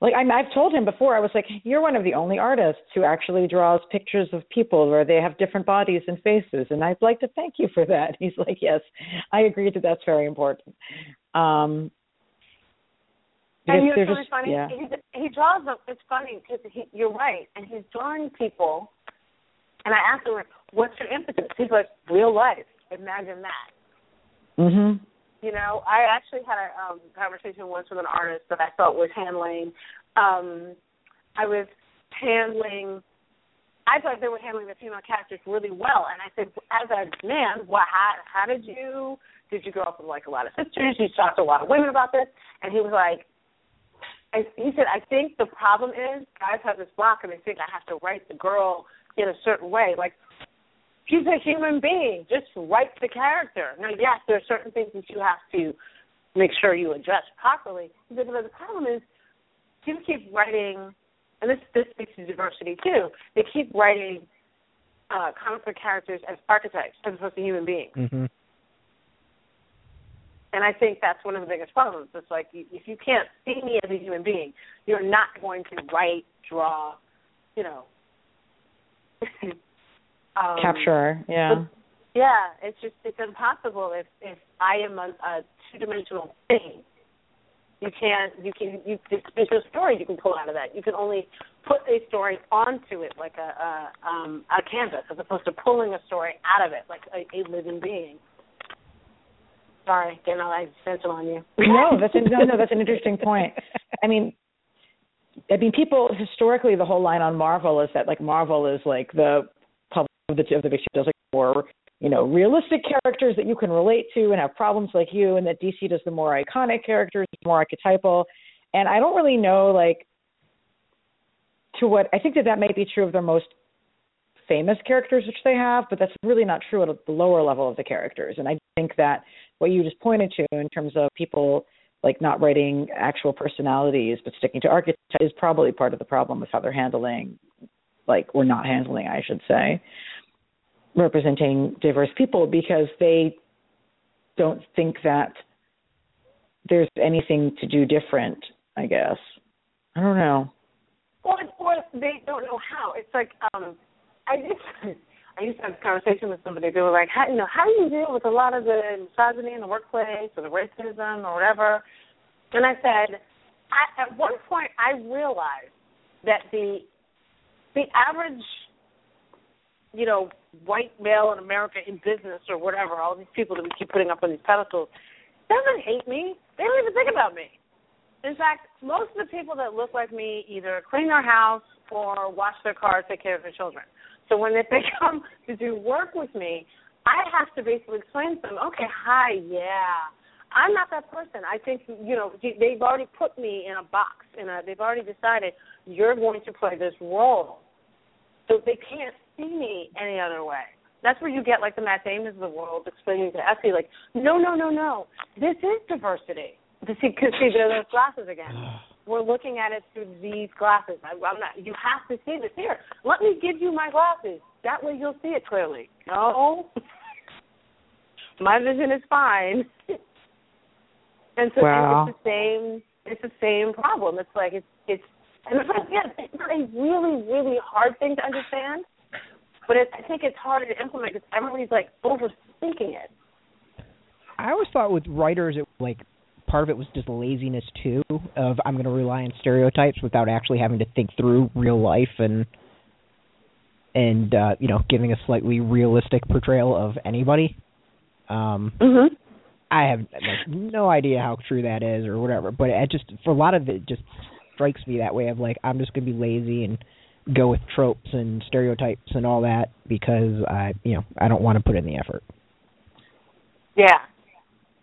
Like I, I've told him before, I was like, "You're one of the only artists who actually draws pictures of people where they have different bodies and faces, and I'd like to thank you for that." He's like, "Yes, I agree that that's very important." Um, and he was they're really just, funny. yeah. He, he draws them. It's funny because you're right, and he's drawing people. And I asked him, "What's your impetus?" He's like, "Real life. Imagine that." Mhm. You know, I actually had a um, conversation once with an artist that I felt was handling. Um, I was handling. I thought they were handling the female characters really well, and I said, as a man, what? How, how did you? Did you grow up with like a lot of sisters? You talked to a lot of women about this, and he was like, I, he said, I think the problem is guys have this block and they think I have to write the girl in a certain way. Like she's a human being. Just write the character. Now, yes, there are certain things that you have to make sure you address properly. But the problem is people keep writing, and this this speaks to diversity too. They keep writing uh, comic book characters as archetypes as opposed to human beings. Mhm. And I think that's one of the biggest problems. It's like if you can't see me as a human being, you're not going to write, draw, you know. um, Capture, yeah. Yeah, it's just it's impossible if if I am a, a two dimensional thing. You can't you can you there's no story you can pull out of that. You can only put a story onto it like a, a um a canvas as opposed to pulling a story out of it like a, a living being. Sorry, getting all existential on you. no, that's an, no, no, that's an interesting point. I mean, I mean, people historically the whole line on Marvel is that like Marvel is like the of the of the big studios like more you know realistic characters that you can relate to and have problems like you, and that DC does the more iconic characters, more archetypal. And I don't really know like to what I think that that might be true of their most famous characters which they have, but that's really not true at the lower level of the characters. And I think that what you just pointed to in terms of people like not writing actual personalities but sticking to archetypes is probably part of the problem with how they're handling like or not handling I should say representing diverse people because they don't think that there's anything to do different, I guess. I don't know. Or or they don't know how. It's like um I just I used to have a conversation with somebody. They were like, "How you know? How do you deal with a lot of the misogyny in the workplace or the racism or whatever?" And I said, I, at one point, I realized that the the average, you know, white male in America in business or whatever, all these people that we keep putting up on these pedestals, doesn't hate me. They don't even think about me. In fact, most of the people that look like me either clean their house or wash their car, take care of their children. So when they come to do work with me, I have to basically explain to them, okay, hi, yeah. I'm not that person. I think you know they've already put me in a box, and uh, they've already decided you're going to play this role, so they can't see me any other way. That's where you get like the Matt Damons of the world explaining to Effie, like, no, no, no, no, this is diversity. To see, see, there are those glasses again. we're looking at it through these glasses. I, I'm not. You have to see this here. Let me give you my glasses. That way you'll see it clearly. No, my vision is fine. and so wow. it's the same. It's the same problem. It's like it's it's and it's like yeah, it's not a really really hard thing to understand, but it, I think it's harder to implement because everybody's like overthinking it. I always thought with writers, it like part of it was just laziness too of I'm going to rely on stereotypes without actually having to think through real life and and uh you know giving a slightly realistic portrayal of anybody um mm-hmm. I have like no idea how true that is or whatever but it just for a lot of it just strikes me that way of like I'm just going to be lazy and go with tropes and stereotypes and all that because I you know I don't want to put in the effort. Yeah,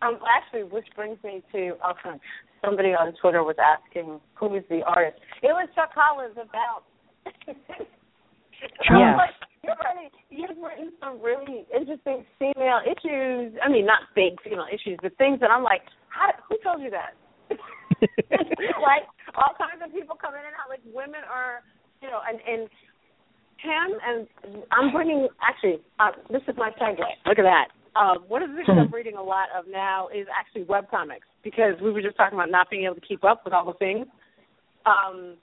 um, actually, which brings me to okay, somebody on Twitter was asking who is the artist. It was Chuck Collins about. yeah. Like, you're writing, you've written some really interesting female issues. I mean, not big female issues, but things that I'm like, how? Who told you that? like all kinds of people come in and out. Like women are, you know, and and him and I'm bringing actually. Uh, this is my segue. Look at that. Um, one of the things I'm reading a lot of now is actually web comics because we were just talking about not being able to keep up with all the things. Um,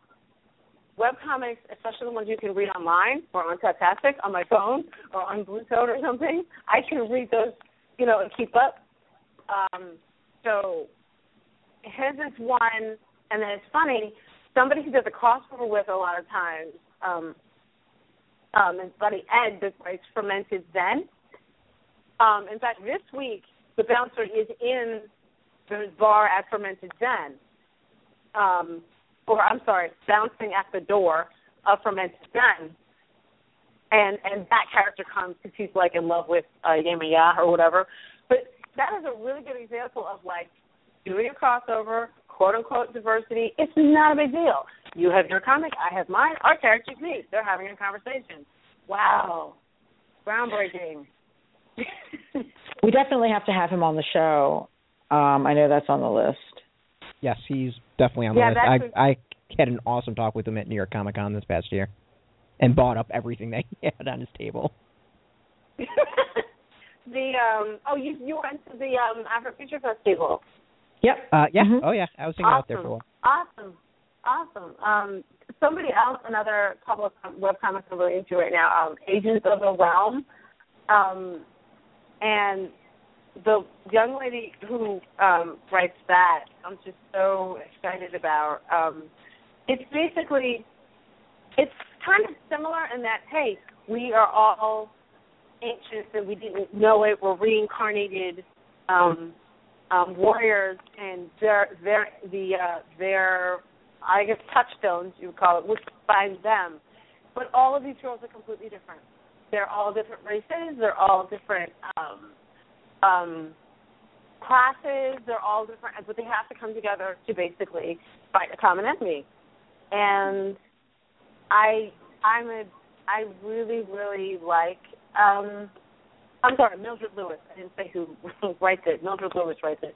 web comics, especially the ones you can read online or on Tapastic on my phone or on Blue Toad or something, I can read those, you know, and keep up. Um, so his is one, and then it's funny. Somebody who does a crossover with a lot of times, um, um, is Buddy Ed that writes Fermented Zen um, in fact, this week the bouncer is in the bar at Fermented Zen, um, or I'm sorry, bouncing at the door of Fermented Zen, and and that character comes because he's like in love with uh, Yemaya or whatever. But that is a really good example of like doing a crossover, quote unquote diversity. It's not a big deal. You have your comic, I have mine. Our characters meet. They're having a conversation. Wow, groundbreaking we definitely have to have him on the show. Um, I know that's on the list. Yes, he's definitely on the yeah, list. I I had an awesome talk with him at New York Comic Con this past year, and bought up everything that he had on his table. the um oh you you went to the um Afrofuture Festival. Yep. Uh yeah. Mm-hmm. Oh yeah. I was hanging awesome. out there for a while. Awesome. Awesome. Um somebody else, another couple of web comics I'm really into right now, um, Agents of the Realm. Um and the young lady who um, writes that, I'm just so excited about. Um, it's basically, it's kind of similar in that, hey, we are all ancient and we didn't know it. We're reincarnated um, um, warriors, and they're, they're the uh, their, I guess, touchstones you would call it, which find them. But all of these worlds are completely different. They're all different races. They're all different um, um, classes. They're all different, but they have to come together to basically fight a common enemy. And I, I'm a, I really, really like. Um, I'm sorry, Mildred Louis. I didn't say who writes it. Mildred Louis writes it,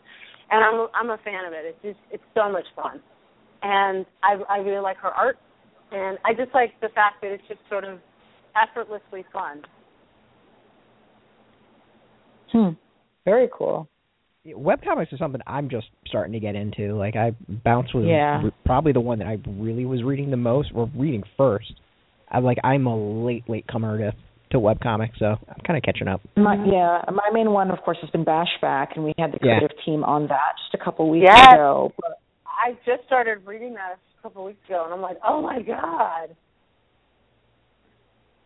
and I'm I'm a fan of it. It's just it's so much fun, and I I really like her art, and I just like the fact that it's just sort of effortlessly fun. Hmm. Very cool. Web comics is something I'm just starting to get into. Like I Bounce was Yeah. r- probably the one that I really was reading the most, or reading first. I like I'm a late late comer to to webcomics, so I'm kind of catching up. My, yeah, my main one, of course, has been Bashback, and we had the Yeah. creative team on that just a couple weeks Yes. ago. But I just started reading that a couple weeks ago, and I'm like, oh my god.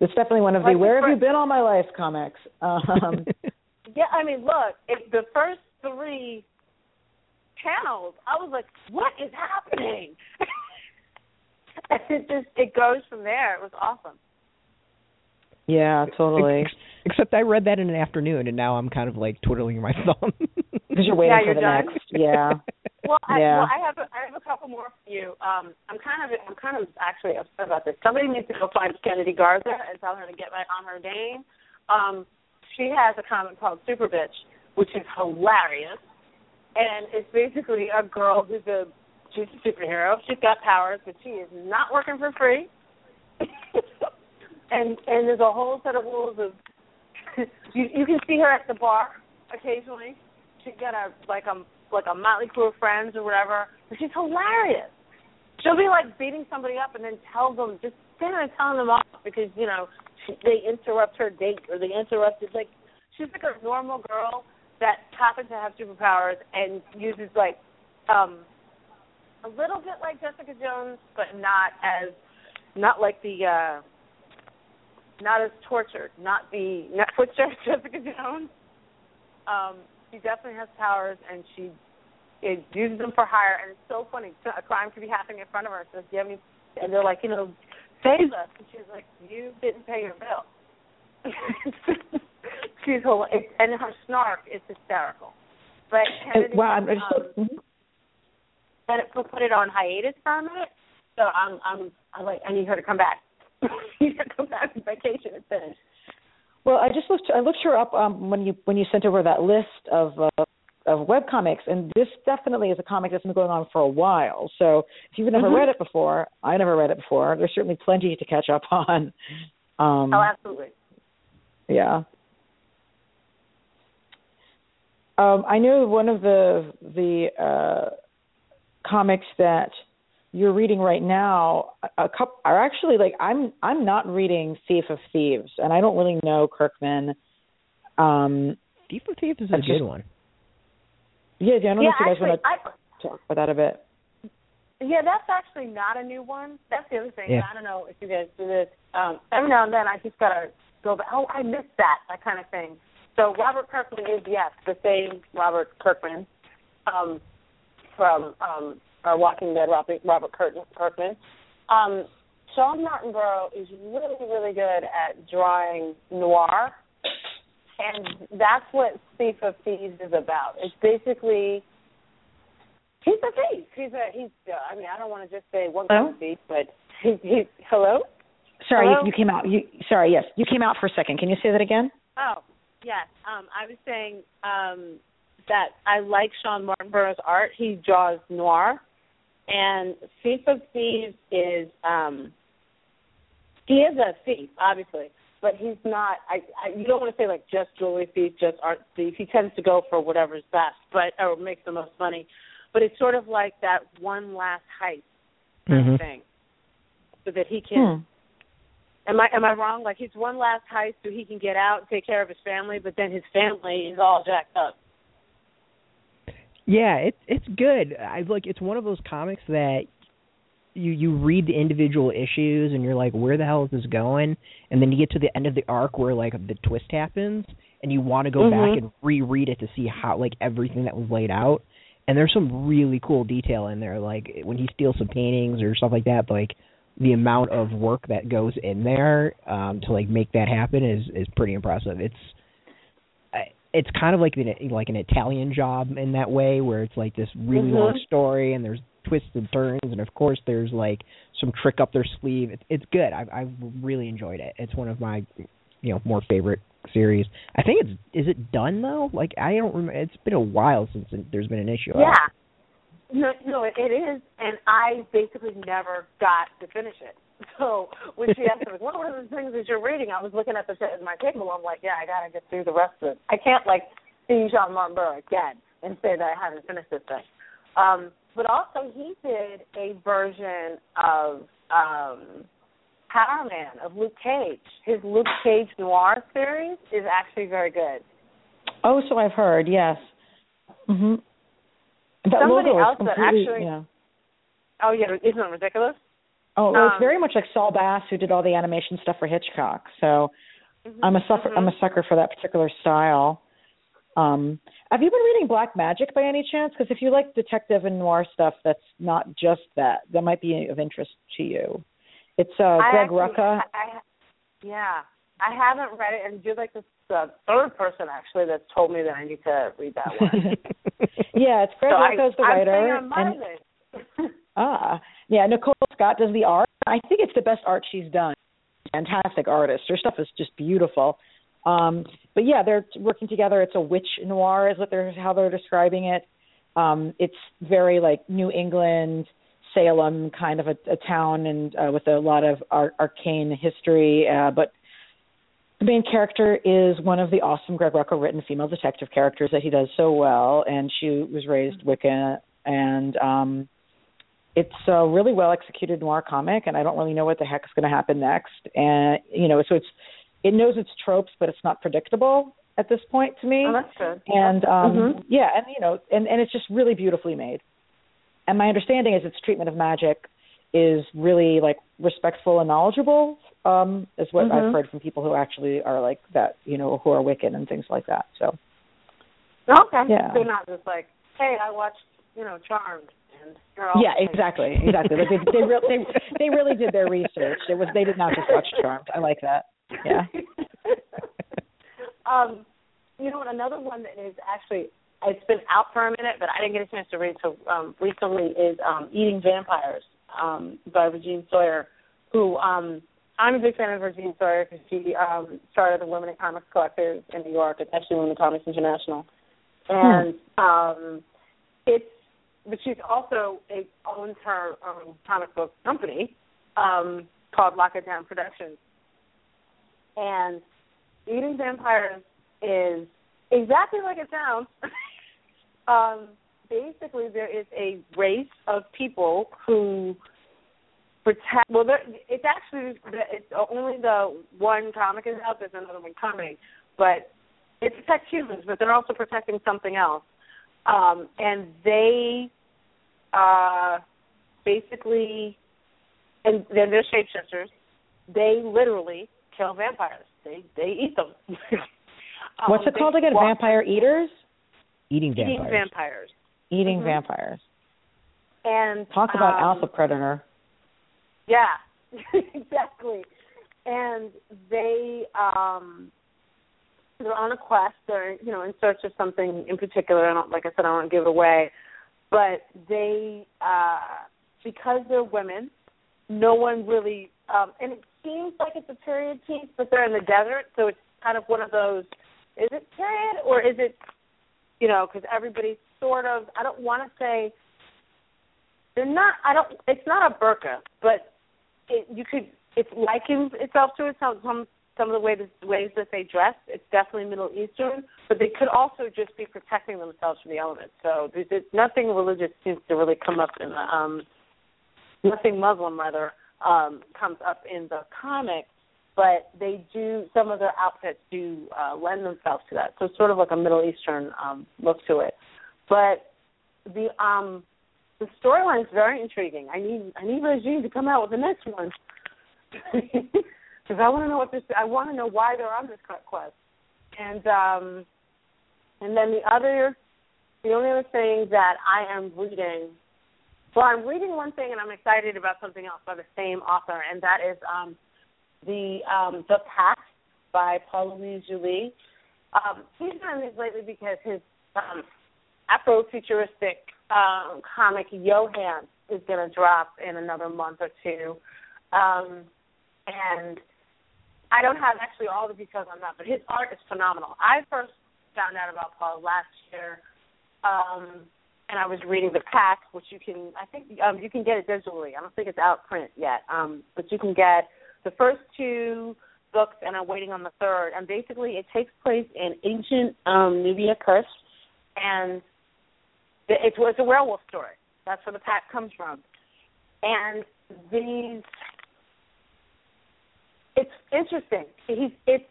it's definitely one of the Like the "Where have you been all my life" comics. Um, Yeah, I mean, look, it, the first three channels, I was like, what is happening? and it just it goes from there. It was awesome. Yeah, totally. Ex- Except I read that in an afternoon, and now I'm kind of like twiddling my thumb. Because you're waiting Yeah, for you're the done. next. Yeah. Well, I, Yeah. well, I have a, I have a couple more for you. Um, I'm kind of I'm kind of actually upset about this. Somebody needs to go find Kennedy Garza and tell her to get back on her game. Um, she has a comic called Super Bitch, which is hilarious, and it's basically a girl who's a she's a superhero. She's got powers, but she is not working for free. and and there's a whole set of rules of you you can see her at the bar occasionally. She's got a like a like a motley crew of friends or whatever. But she's hilarious. She'll be like beating somebody up and then tell them just stand there and telling them off because you know she, they interrupt her date or they interrupted like she's like a normal girl that happens to have superpowers and uses like um a little bit like Jessica Jones but not as not like the uh not as tortured, not the Netflix Jessica Jones. Um, she definitely has powers, and she it uses them for hire. And it's so funny. A crime could be happening in front of her. Says, "Do you have any?" And they're like, "You know, save us." And she's like, "You didn't pay your bill." she's hilarious, and her snark is hysterical. But Kennedy, wow, I'm just, um, then it put it on hiatus for a minute. So I'm I'm I'm like I need her to come back. you to come back from vacation and finish. Well, I just looked. I looked her up um, when you when you sent over that list of uh, of web comics, and this definitely is a comic that's been going on for a while. So if you've never Mhm. read it before, I never read it before. There's certainly plenty to catch up on. Um, Oh, absolutely. yeah. Um, I know one of the the uh, comics that you're reading right now a, a couple are actually like I'm I'm not reading Thief of Thieves, and I don't really know Kirkman. Um, Thief of Thieves is I a just- good one. yeah, I don't know if you guys actually, want I, to talk about that a bit. yeah, that's actually not a new one. That's the other thing. Yeah. I don't know if you guys do this. Um, every now and then, I just gotta go back. Oh, I missed that. That kind of thing. So Robert Kirkman is yes the same Robert Kirkman um, from um, uh, Walking Dead. Robert, Robert Kirkman. Um, Shawn Martinbrough is really really good at drawing noir, and that's what Thief of Thieves is about. It's basically he's a thief. He's a he's. Uh, I mean, I don't want to just say one kind Hello? of thief, but he, he's hello. Sorry, Hello? you, you came out. You sorry, yes, you came out for a second. Can you say that again? Oh, yes. Um, I was saying um, that I like Shawn Martinbrough's art. He draws noir, and Thief of Thieves is um, he is a thief, obviously, but he's not. I, I you don't want to say like just jewelry thief, just art thief. He tends to go for whatever's best, but or makes the most money. But it's sort of like that one last heist Mhm. thing, so that he can Hmm. Am I am I wrong? Like he's one last heist so he can get out and take care of his family, but then his family is all jacked up. Yeah, it's it's good. I like it's one of those comics that you you read the individual issues and you're like, where the hell is this going? And then you get to the end of the arc where like the twist happens, and you want to go Mhm. back and reread it to see how like everything that was laid out. And there's some really cool detail in there, like when he steals some paintings or stuff like that. Like the amount of work that goes in there um, to like make that happen is is pretty impressive. It's it's kind of like an like an Italian job in that way, where it's like this really Mhm. long story and there's twists and turns, and of course there's like some trick up their sleeve. It's it's good. I've I've really enjoyed it. It's one of my you know more favorite series. I think it's is it done though? Like I don't remember. It's been a while since there's been an issue. Yeah. No, no, it, is, and I basically never got to finish it. So when she asked me, "What are the things that you're reading?" I was looking at the at my table. I'm like, "Yeah, I gotta get through the rest of it. I can't like see Jean Martin again and say that I haven't finished this thing." Um, but also, he did a version of um, Power Man of Luke Cage. His Luke Cage Noir series is actually very good. Oh, so I've heard. Yes. Mhm. That Somebody else that actually- yeah. Oh yeah, isn't it ridiculous? Oh, well, Um, it's very much like Saul Bass, who did all the animation stuff for Hitchcock. So I'm a sucker. Mhm. I'm a sucker for that particular style. Um, have you been reading Black Magick by any chance? Because if you like detective and noir stuff, that's not just that. That might be of interest to you. It's uh, Greg actually- Rucka. I, I, yeah, I haven't read it, and you're like the, the third person actually that's told me that I need to read that one. yeah, it's Greg so the writer. I'm on and ah, yeah, Nicola Scott does the art. I think it's the best art she's done. Fantastic artist. Her stuff is just beautiful. Um, but yeah, they're working together. It's a witch noir, is what they're how they're describing it. Um, it's very like New England, Salem kind of a, a town, and uh, with a lot of ar- arcane history. Uh, but the main character is one of the awesome Greg Rucka written female detective characters that he does so well, and she was raised Wicca, and um, it's a really well executed noir comic, and I don't really know what the heck is going to happen next. And you know, so it's it knows its tropes, but it's not predictable at this point to me. Oh, that's good. And um Mhm. yeah, and you know, and and it's just really beautifully made. And my understanding is its treatment of magic is really like respectful and knowledgeable. Um, is what Mhm. I've heard from people who actually are like that, you know, who are Wiccan and things like that. So Okay. Yeah. They're not just like, hey, I watched, you know, Charmed, and you're all yeah, exactly, exactly. Like they they, re- they they really did their research. It was they did not just watch Charmed. I like that. Yeah. um, you know what? Another one that is actually it's been out for a minute, but I didn't get a chance to read so um, recently is um, Eating Vampires um, by Regine Sawyer, who um, I'm a big fan of Regine Sawyer because she um, started the Women in Comics Collective in New York. It's actually Women in Comics International, and um, it's but she's also a, owns her own comic book company um, called Lock It Down Productions. And Eating Vampires is exactly like it sounds. um, basically, there is a race of people who protect. Well, there- it's actually it's only the one comic is out. There's another one coming, but it protects humans, but they're also protecting something else. Um, and they uh, basically, and they're, they're shapeshifters. They literally kill vampires. They they eat them. Um, What's it called again? walk- Vampire eaters? Eating vampires. Eating vampires. Eating Mhm. vampires. And Talk about um, alpha predator. Yeah, exactly. And they um they're on a quest. They're you know in search of something in particular. I don't like I said I don't want to give it away, but they uh because they're women, no one really um and it seems like it's a period piece, but they're in the desert, so it's kind of one of those. Is it period or is it you know because everybody's sort of I don't want to say they're not i don't it's not a burqa but it you could it likens itself to it some some some of the ways ways that they dress it's definitely middle eastern but they could also just be protecting themselves from the elements. So there's, there's nothing religious seems to really come up in the um nothing muslim rather um comes up in the comic but they do some of their outfits do uh lend themselves to that. So it's sort of like a middle eastern um look to it but the um the storyline is very intriguing. I need I need Regine to come out with the next one because I want to know what this. I want to know why they're on this quest. And um, and then the other, the only other thing that I am reading. Well, I'm reading one thing, and I'm excited about something else by the same author, and that is um, the um, the Pack by Paul Louis Julie. Um, he's done this lately because his um, Afro-futuristic um, comic Johan is going to drop in another month or two, um, and I don't have actually all the details on that, but his art is phenomenal. I first found out about Paul last year, um, and I was reading the pack, which you can I think um, you can get it digitally. I don't think it's out print yet, um, but you can get the first two books, and I'm waiting on the third. And basically, it takes place in ancient um, Nubia Kush, and it's, it's a werewolf story. That's where the pack comes from. And these, it's interesting. He's it's.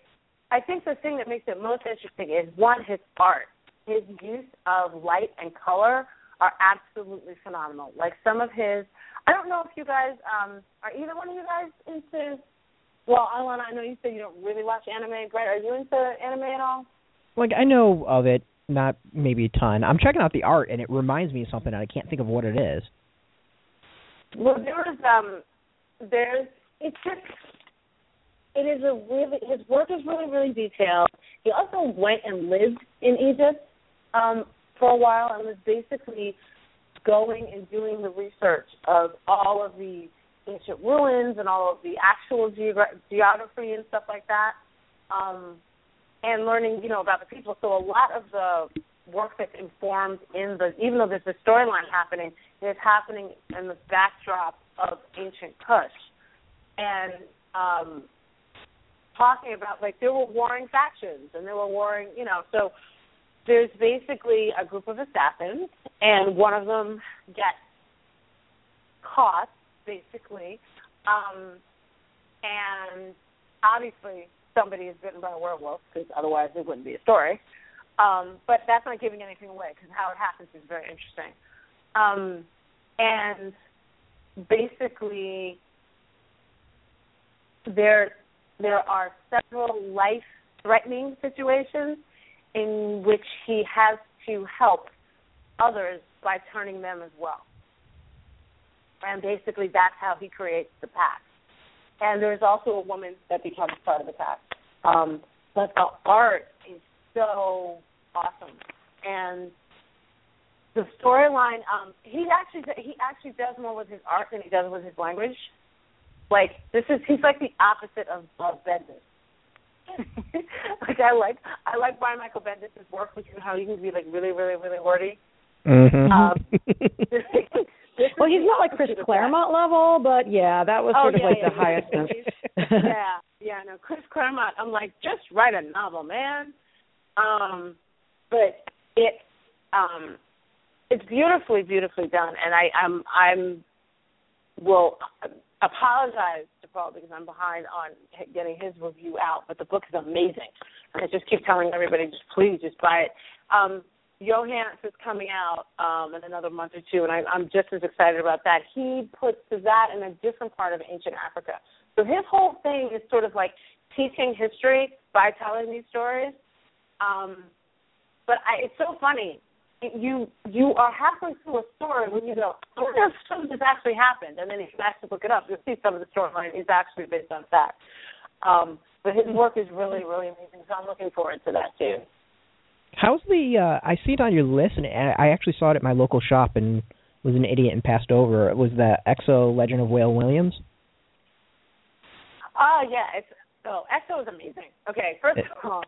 I think the thing that makes it most interesting is one his art. His use of light and color are absolutely phenomenal. Like some of his, I don't know if you guys um are either one of you guys into well, Alana, I know you said you don't really watch anime, right? Are you into anime at all? Like I know of it, not maybe a ton. I'm checking out the art, and it reminds me of something, and I can't think of what it is. Well, there's um, there's it's just it is a really his work is really really detailed. He also went and lived in Egypt um for a while and was basically going and doing the research of all of the ancient ruins and all of the actual geogra- geography and stuff like that, um, and learning, you know, about the people. So a lot of the work that's informed in the, even though there's a storyline happening, is happening in the backdrop of ancient Kush, and um, talking about like there were warring factions and there were warring, you know, so there's basically a group of assassins, and one of them gets caught basically. Um, and obviously, somebody is bitten by a werewolf because otherwise it wouldn't be a story. Um, but that's not giving anything away because how it happens is very interesting. Um, and basically, there there are several life-threatening situations in which he has to help others by turning them as well and basically that's how he creates the pack. And there's also a woman that becomes part of the pack. Um, but the art is so awesome, and the storyline. Um, he actually he actually does more with his art than he does with his language. Like this is he's like the opposite of, of Bendis. like I like I like Brian Michael Bendis' work, which is how he can be like really really really wordy. Mm-hmm. Um, well, he's not like Chris Claremont level, but yeah, that was oh, sort of yeah, like yeah, the highest. yeah, yeah, no, Chris Claremont. I'm like, just write a novel, man. Um, but it, um, it's beautifully, beautifully done, and I, I'm, I'm, will apologize to Paul because I'm behind on getting his review out, but the book is amazing, and I just keep telling everybody, just please, just buy it. Um, Johans is coming out um, in another month or two, and I, I'm just as excited about that. He puts that in a different part of ancient Africa. So his whole thing is sort of like teaching history by telling these stories. Um, but I, it's so funny. You you are halfway through a story when you go, oh, some of this actually happened, and then if you actually look it up, you'll see some of the storyline is actually based on fact. Um, but his work is really really amazing, so I'm looking forward to that too. How's the? Uh, I see it on your list, and I actually saw it at my local shop and was an idiot and passed over. It was the EXO Legend of Wale Williams. Oh yeah, it's oh EXO is amazing. Okay, first of all,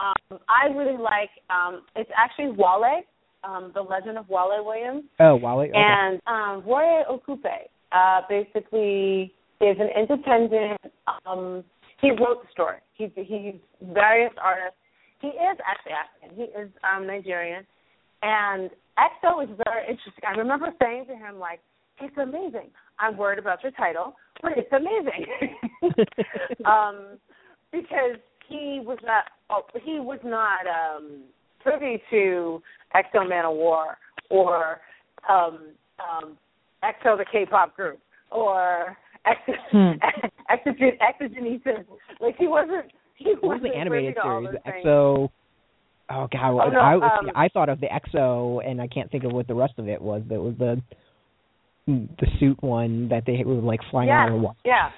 um, I really like um, it's actually Wale, um, the Legend of Wale Williams. Oh, Wale. Okay. And um, Roye Okupe uh, basically is an independent. Um, he wrote the story. He he's various artists he is actually African. He is um Nigerian. And EXO is very interesting. I remember saying to him, like, it's amazing. I'm worried about your title, but it's amazing. um, because he was not oh, he was not um privy to X-O Manowar or um um EXO the K pop group or hmm. Exogenesis. Like he wasn't what was the animated series? The X-O. Oh God, oh, no, I um, I thought of the X-O, and I can't think of what the rest of it was. That was the the suit one that they were like flying yeah, around. Yeah.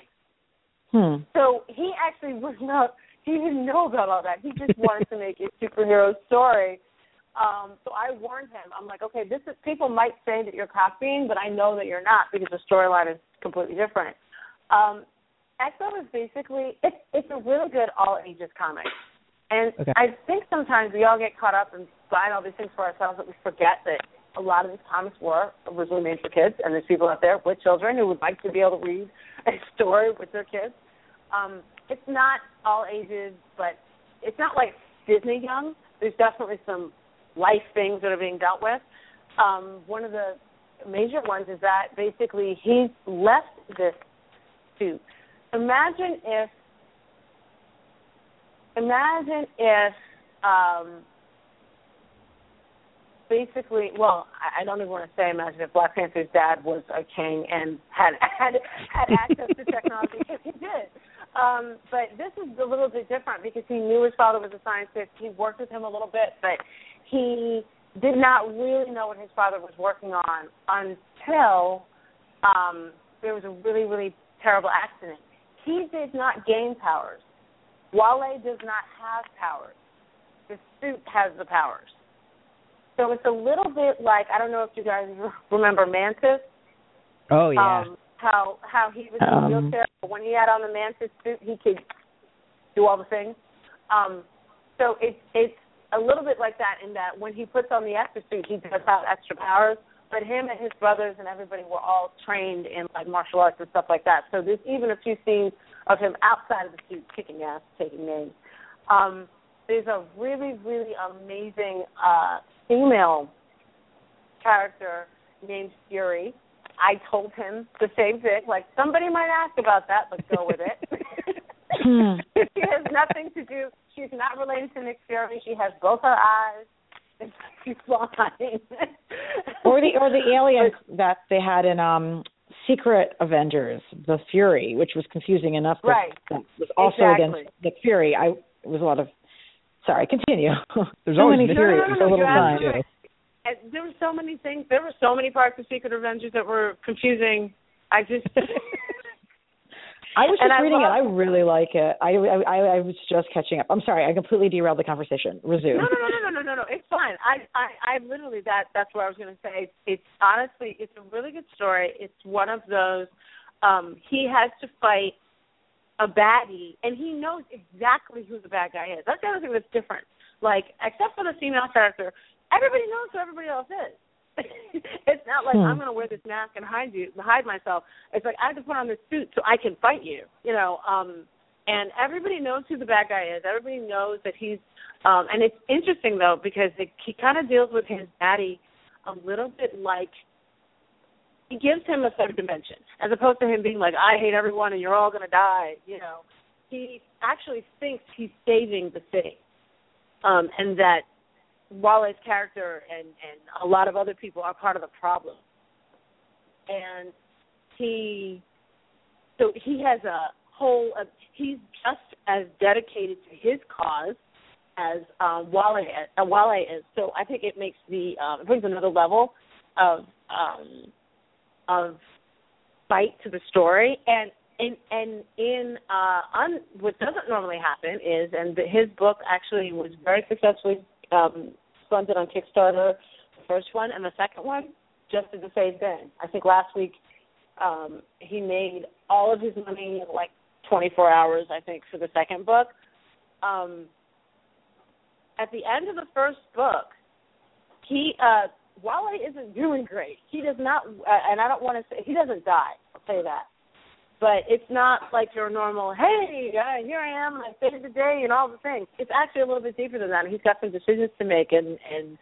Hmm. So he actually was not. He didn't know about all that. He just wanted to make a superhero story. Um, so I warned him. I'm like, okay, this is people might say that you're copying, but I know that you're not because the storyline is completely different. Um, Exo is basically it's it's a really good all ages comic. And Okay. I think sometimes we all get caught up in buying all these things for ourselves that we forget that a lot of these comics were originally made for kids, and there's people out there with children who would like to be able to read a story with their kids. Um, it's not all ages, but it's not like Disney young. There's definitely some life things that are being dealt with. Um, one of the major ones is that basically he's left this suit. Imagine if imagine if um basically well I, don't even want to say imagine if Black Panther's dad was a king and had had had access to technology because he did. Um, but this is a little bit different because he knew his father was a scientist. He worked with him a little bit, but he did not really know what his father was working on until um, there was a really, really terrible accident. He did not gain powers. Wale does not have powers. The suit has the powers. So it's a little bit like I don't know if you guys remember Mantis. Oh yeah. Um, how how he was in a Um. wheelchair, but when he had on the Mantis suit, he could do all the things. Um, so it's it's a little bit like that in that when he puts on the extra suit, he does have extra powers. But him and his brothers and everybody were all trained in like martial arts and stuff like that. So there's even a few scenes of him outside of the suit kicking ass, taking names. Um, there's a really, really amazing uh, female character named Fury. I told him the same thing. Like somebody might ask about that, but go with it. Hmm. she has nothing to do. She's not related to Nick Fury. She has both her eyes. And She's or the or the alien that they had in um Secret Avengers, the Fury, which was confusing enough. That, Right. that was also Exactly. against Nick Fury. I it was a lot of. Sorry, continue. There's so always many been- Furies No, no, no, a little time. absolutely and there were so many things. There were so many parts of Secret Avengers that were confusing. I just. I was just I reading love- it. I really like it. I, I I was just catching up. I'm sorry. I completely derailed the conversation. Resume. No, no, no, no, no, no, no, no. It's fine. I, I, I literally that that's what I was going to say. It's, it's honestly, it's a really good story. It's one of those. Um, he has to fight a baddie, and he knows exactly who the bad guy is. That's the other thing that's different. Like, except for the female character, everybody knows who everybody else is. it's not like Hmm. I'm going to wear this mask and hide you, hide myself. It's like I have to put on this suit so I can fight you. You know. Um, and everybody knows who the bad guy is. Everybody knows that he's. Um, and it's interesting though because it, he kind of deals with his daddy a little bit like he gives him a third dimension as opposed to him being like I hate everyone and you're all gonna die. You know, he actually thinks he's saving the city, um, and that Wale's character and and a lot of other people are part of the problem. And he, so he has a whole. Uh, he's just as dedicated to his cause as um, Wale uh, Wale is. So I think it makes the um, it brings another level of um, of fight to the story and. And and in uh, un, what doesn't normally happen is, and his book actually was very successfully um, funded on Kickstarter, the first one, and the second one just did the same thing. I think last week um, he made all of his money in like 24 hours, I think, for the second book. Um, at the end of the first book, he uh, Wale isn't doing great. He does not, uh, and I don't want to say he doesn't die. I'll say that. But it's not like your normal, hey, uh, here I am, I saved the day, and all the things. It's actually a little bit deeper than that. He's got some decisions to make, and and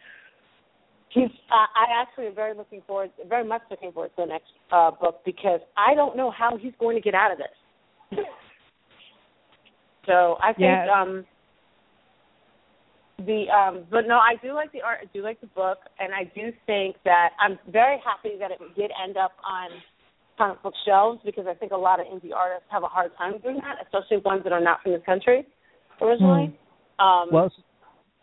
he's. Uh, I actually am very looking forward, very much looking forward to the next uh, book because I don't know how he's going to get out of this. so I think um the um but no, I do like the art, I do like the book, and I do think that I'm very happy that it did end up on comic book shelves because I think a lot of indie artists have a hard time doing that, especially ones that are not from this country originally. Um Well,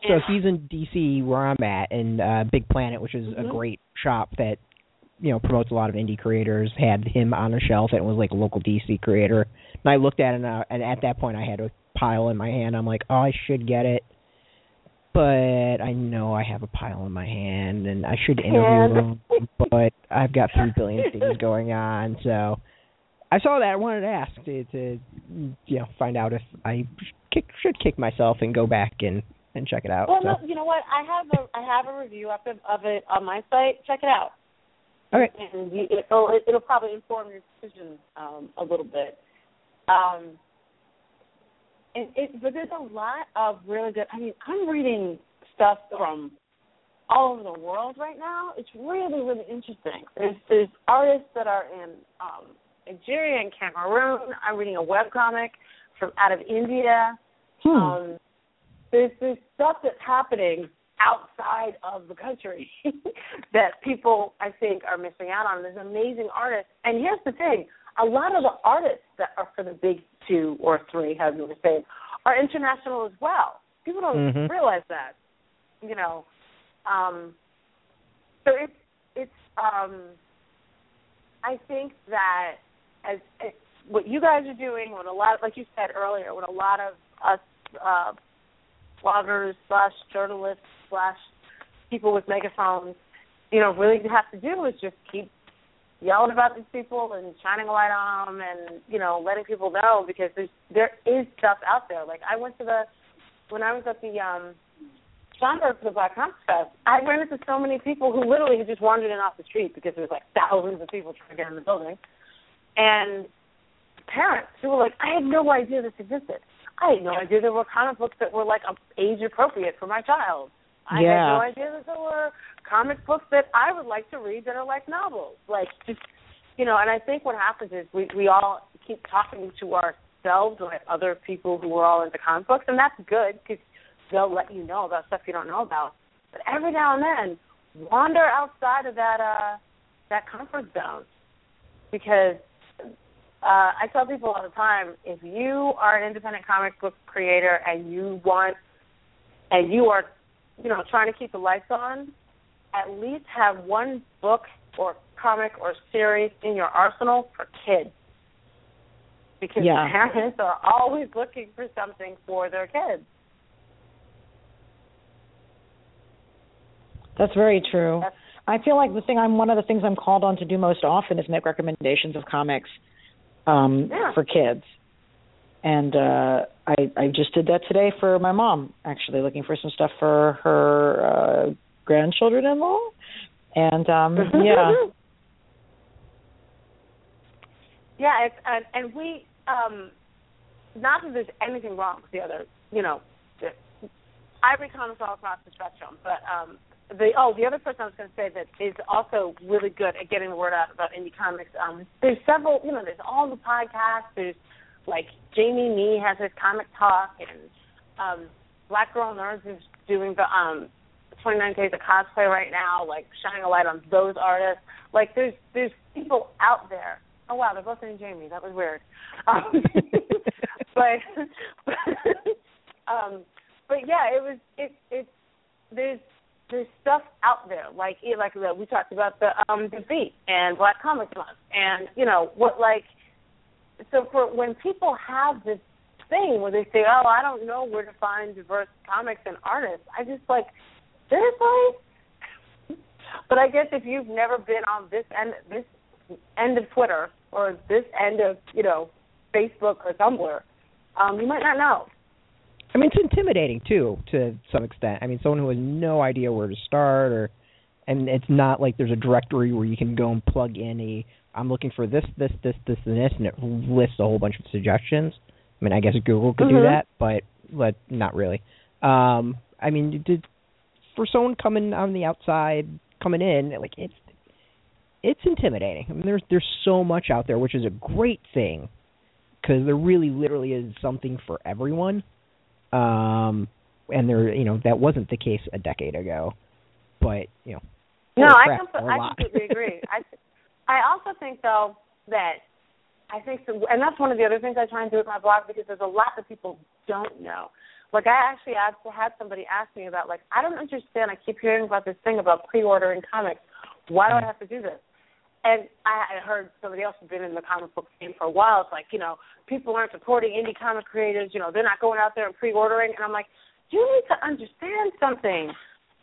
so he's in DC where I'm at, and uh, Big Planet, which is a Mhm. great shop that you know promotes a lot of indie creators, had him on a shelf, and it was like a local DC creator. And I looked at it, and, uh, and at that point, I had a pile in my hand. I'm like, oh, I should get it, but I know I have a pile in my hand, and I should interview him, but I've got three billion things going on, so. I saw that. I wanted to ask to, to you know find out if I kick, should kick myself and go back and and check it out. Well, so. no, you know what? I have a I have a review of of it on my site. Check it out. Okay. And you, it'll it'll probably inform your decision um, a little bit. Um, and it, but there's a lot of really good. I mean, I'm reading stuff from all over the world right now. It's really really interesting. There's there's artists that are in um, Nigeria and Cameroon. I'm reading a web comic from out of India. Hmm. Um, there's there's stuff that's happening outside of the country that people I think are missing out on. There's amazing artists, and here's the thing: a lot of the artists that are for the big two or three, however you want to say it, are international as well. People don't Mhm. realize that, you know. Um, so it's it's. Um, I think that as, as what you guys are doing, what a lot, like you said earlier, what a lot of us uh, bloggers slash journalists slash people with megaphones, you know, really have to do is just keep yelling about these people and shining a light on them and you know letting people know because there's there is stuff out there. Like I went to the when I was at the um Schomburg for the Black Comics Fest, I ran into so many people who literally had just wandered in off the street because there was like thousands of people trying to get in the building, and parents who were like, I had no idea this existed. I had no idea there were comic books that were like age appropriate for my child. I Yeah. had no idea that there were comic books that I would like to read that are like novels. Like just you know, and I think what happens is we we all keep talking to ourselves or other people who are all into comic books, and that's good because they'll let you know about stuff you don't know about. But every now and then, wander outside of that uh that comfort zone because uh, I tell people all the time, if you are an independent comic book creator and you want, and you are, you know, trying to keep the lights on, at least have one book or comic or series in your arsenal for kids. Because Yeah. parents are always looking for something for their kids. That's very true. That's- I feel like the thing I'm one of the things I'm called on to do most often is make recommendations of comics um Yeah. for kids. And uh I I just did that today for my mom actually looking for some stuff for her uh grandchildren-in-law. And um yeah. Yeah, it's and, and we um not that there's anything wrong with the other, you know, the, I read comics all across the spectrum, but um the oh the other person I was going to say that is also really good at getting the word out about indie comics. Um, there's several, you know, there's all the podcasts. There's like Jamie Nee has his comic talk, and um, Black Girl Nerds is doing the um 29 Days of Cosplay right now, like shining a light on those artists. Like there's there's people out there. Oh wow, they're both named Jamie. That was weird. Um, but um, but yeah, it was it it there's there's stuff out there like like we talked about the um the beat and Black Comics Month and you know what like so for when people have this thing where they say oh I don't know where to find diverse comics and artists I just like seriously but I guess if you've never been on this end this end of Twitter or this end of you know Facebook or Tumblr um you might not know I mean, it's intimidating too, to some extent. I mean, someone who has no idea where to start, or and it's not like there's a directory where you can go and plug in a. I'm looking for this, this, this, this, and this, and it lists a whole bunch of suggestions. I mean, I guess Google could do Mhm. that, but but not really. Um, I mean, did for someone coming on the outside, coming in, like it's it's intimidating. I mean, there's there's so much out there, which is a great thing, because there really, literally is something for everyone um and there you know that wasn't the case a decade ago but you know No, I, crap, com- there are a I completely agree. I I also think though that I think so, and that's one of the other things I try and do with my blog because there's a lot that people don't know. Like I actually asked, had somebody ask me about like I don't understand. I keep hearing about this thing about pre-ordering comics. Why do I have to do this? And I, I heard somebody else who's been in the comic book game for a while. It's like you know people aren't supporting indie comic creators. You know they're not going out there and pre-ordering. And I'm like, you need to understand something.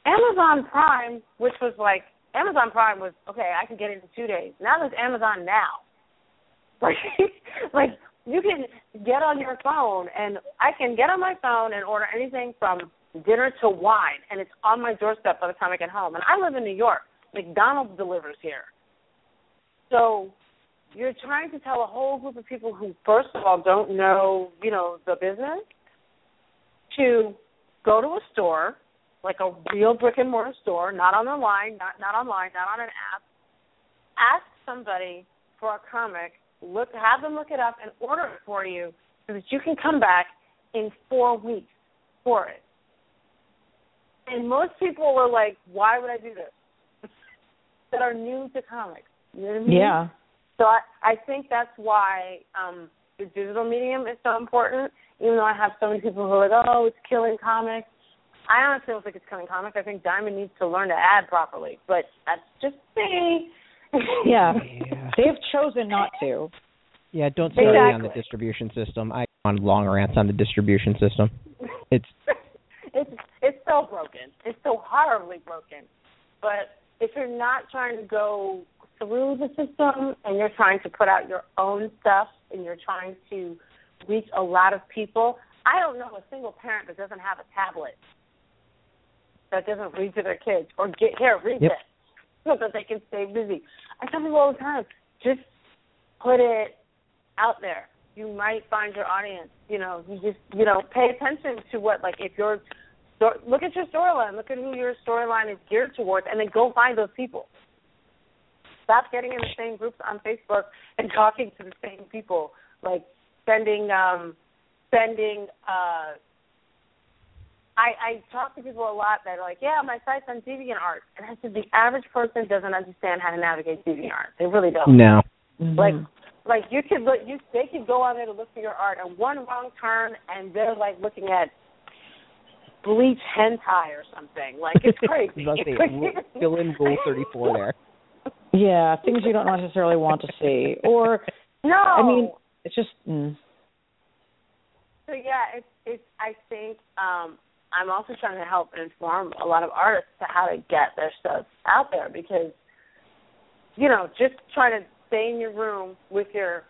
Amazon Prime, which was like Amazon Prime was okay, I can get it in two days. Now there's Amazon Now. Like, like you can get on your phone, and I can get on my phone and order anything from dinner to wine, and it's on my doorstep by the time I get home. And I live in New York. McDonald's delivers here. So you're trying to tell a whole group of people who, first of all, don't know, you know, the business, to go to a store, like a real brick and mortar store, not on the line, not not online, not on an app. Ask somebody for a comic, look have them look it up and order it for you so that you can come back in four weeks for it. And most people are like, Why would I do this? that are new to comics. You know what I mean? Yeah. So I, I think that's why um the digital medium is so important. Even though I have so many people who are like, "Oh, it's killing comics," I honestly don't think it's coming comics. I think Diamond needs to learn to add properly, but that's just me. Yeah. Yeah. They've chosen not to. Yeah, don't start me on the distribution system. I on long rants on the distribution system. It's it's it's so broken. It's so horribly broken. But if you're not trying to go through the system and you're trying to put out your own stuff and you're trying to reach a lot of people, I don't know a single parent that doesn't have a tablet that doesn't read to their kids or get here read Yep. this so that they can stay busy. I tell people all the time, just put it out there. You might find your audience. You know, you just you know pay attention to what like if you're look at your storyline, look at who your storyline is geared towards, and then go find those people. Stop getting in the same groups on Facebook and talking to the same people. Like sending um sending uh I, I talk to people a lot that are like, yeah, my site's on DeviantArt, and art and I said the average person doesn't understand how to navigate DeviantArt. They really don't. no. Like, like you could look, you they could go on there to look for your art, and one wrong turn, and they're like looking at bleach hentai or something. Like it's crazy. I was about to say, fill in rule thirty four there. Yeah, things you don't necessarily want to see, or No, I mean, it's just. Mm. So yeah, it's it's. I think um, I'm also trying to help inform a lot of artists to how to get their stuff out there because, you know, just trying to stay in your room with your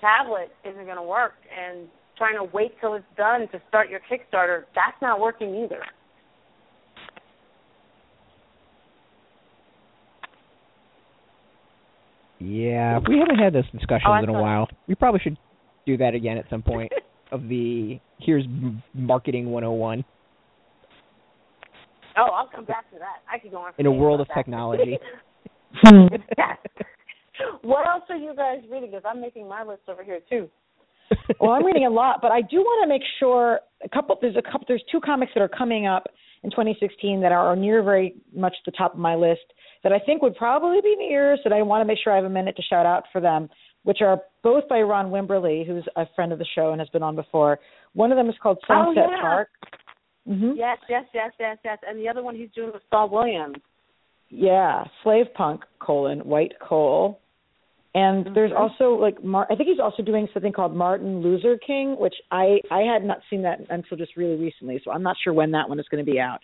tablet isn't going to work, and trying to wait till it's done to start your Kickstarter that's not working either. Yeah, oh. we haven't had those discussions Oh, in a while. We probably should do that again at some point. of the here's marketing 101 Oh, I'll come back to that. I could go on for in a world of that. technology. yes. What else are you guys reading? Because I'm making my list over here too. well, I'm reading a lot, but I do want to make sure a couple. There's a couple. There's two comics that are coming up in 2016 that are near very much the top of my list that I think would probably be yours. That I want to make sure I have a minute to shout out for them, which are both by Ron Wimberly, who's a friend of the show and has been on before. One of them is called Oh, Sunset yeah. Park. Hmm Yes, yes, yes, yes, yes. And the other one he's doing with Saul Williams. Yeah, slave punk colon white coal. And there's Mhm. also like Mar- I think he's also doing something called Martin Luther King, which I I had not seen that until just really recently, so I'm not sure when that one is going to be out.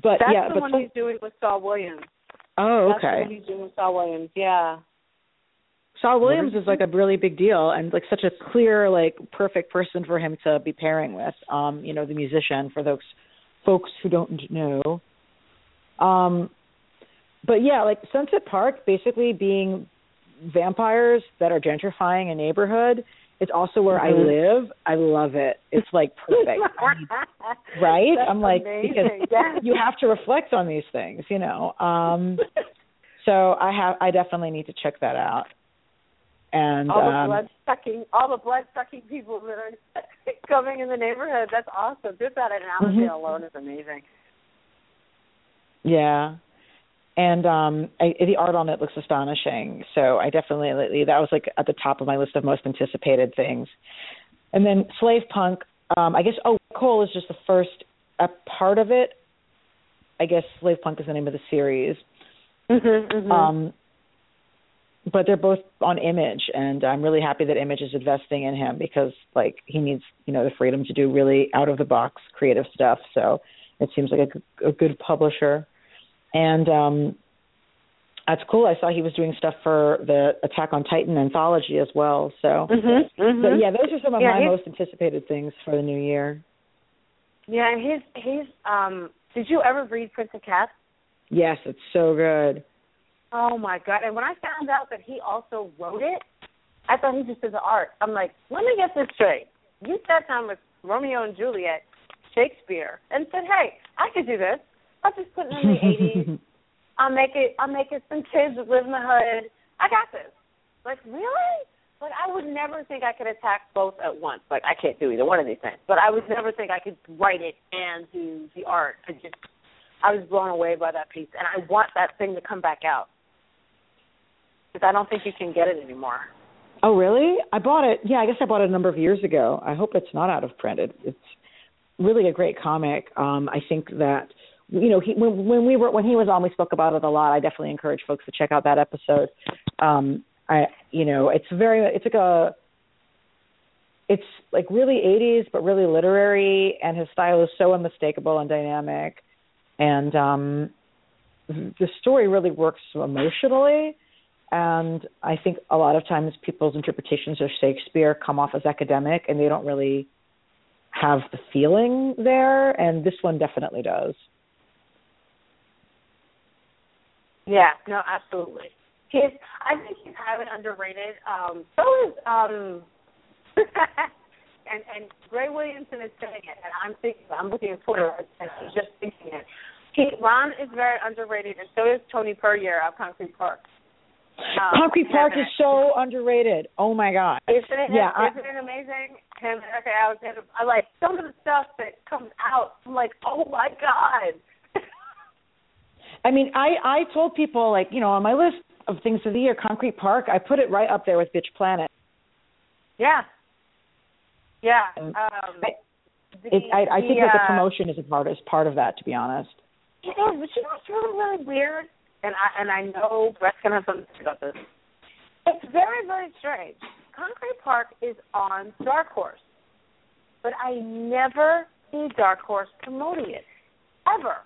But That's yeah, the but one some- he's doing with Saul Williams. oh okay. That's the one he's doing with Saul Williams. Yeah. Saul Williams is like a really big deal and like such a clear like perfect person for him to be pairing with. Um, you know, the musician for those folks who don't know. Um but yeah, like Sunset Park basically being vampires that are gentrifying a neighborhood. It's also where Mhm. I live. I love it. It's like perfect. right? That's I'm like amazing. because you have to reflect on these things, you know. Um so I have I definitely need to check that out. And all the um blood sucking, all the blood sucking people that are coming in the neighborhood. That's awesome. Just that Allendale Mhm. alone is amazing. Yeah. And um I, the art on it looks astonishing. So I definitely that was like at the top of my list of most anticipated things. And then Slave Punk, um I guess oh Cole is just the first a part of it. I guess Slave Punk is the name of the series. Mm-hmm, Um but they're both on Image and I'm really happy that Image is investing in him because like he needs, you know, the freedom to do really out of the box creative stuff. So it seems like a, g- a good publisher. And um That's cool. I saw he was doing stuff for the Attack on Titan anthology as well. So, mm-hmm, mm-hmm. But yeah, those are some of Yeah, my most anticipated things for the new year. Yeah, and he's he's um. Did you ever read Prince of Cats? Yes, it's so good. Oh my god! And when I found out that he also wrote it, I thought he just did the art. I'm like, let me get this straight. You sat down with Romeo and Juliet, Shakespeare, and said, "Hey, I could do this. I'll just put it in the '80s. I'll make it. I'll make it some kids that live in the hood. I got this." Like really? Like I would never think I could attack both at once. Like I can't do either one of these things. But I would never think I could write it and do the art. I just, I was blown away by that piece, and I want that thing to come back out because I don't think you can get it anymore. Oh, really? I bought it. Yeah, I guess I bought it a number of years ago. I hope it's not out of print. It, it's really a great comic. Um, I think that you know he, when when we were when he was on, we spoke about it a lot. I definitely encourage folks to check out that episode. Um, I you know it's very it's like a it's like really 80s but really literary and his style is so unmistakable and dynamic and um the story really works emotionally and I think a lot of times people's interpretations of Shakespeare come off as academic and they don't really have the feeling there and this one definitely does. Yeah, no, absolutely. He's I think he's highly underrated. Um so is um and and Gray Williamson is saying it and I'm thinking I'm looking at Twitter and I'm just thinking it. He Ron is very underrated and so is Tony Puryear of Concrete Park. Um, Concrete Park is so underrated. Oh my god. Isn't it? Yeah, isn't it amazing? Him, okay, I. I like some of the stuff that comes out. I'm like, oh my god. I mean, I I told people like, you know, on my list of things of the year, Concrete Park, I put it right up there with Bitch Planet. yeah, yeah. Um, I- the, It, I, I think the, that the uh, promotion is a part is part of that, to be honest. It is, you know really really weird, and I and I know Brett's gonna have something to say about this. It's very very strange. Concrete Park is on Dark Horse, but I never see Dark Horse promoting it ever.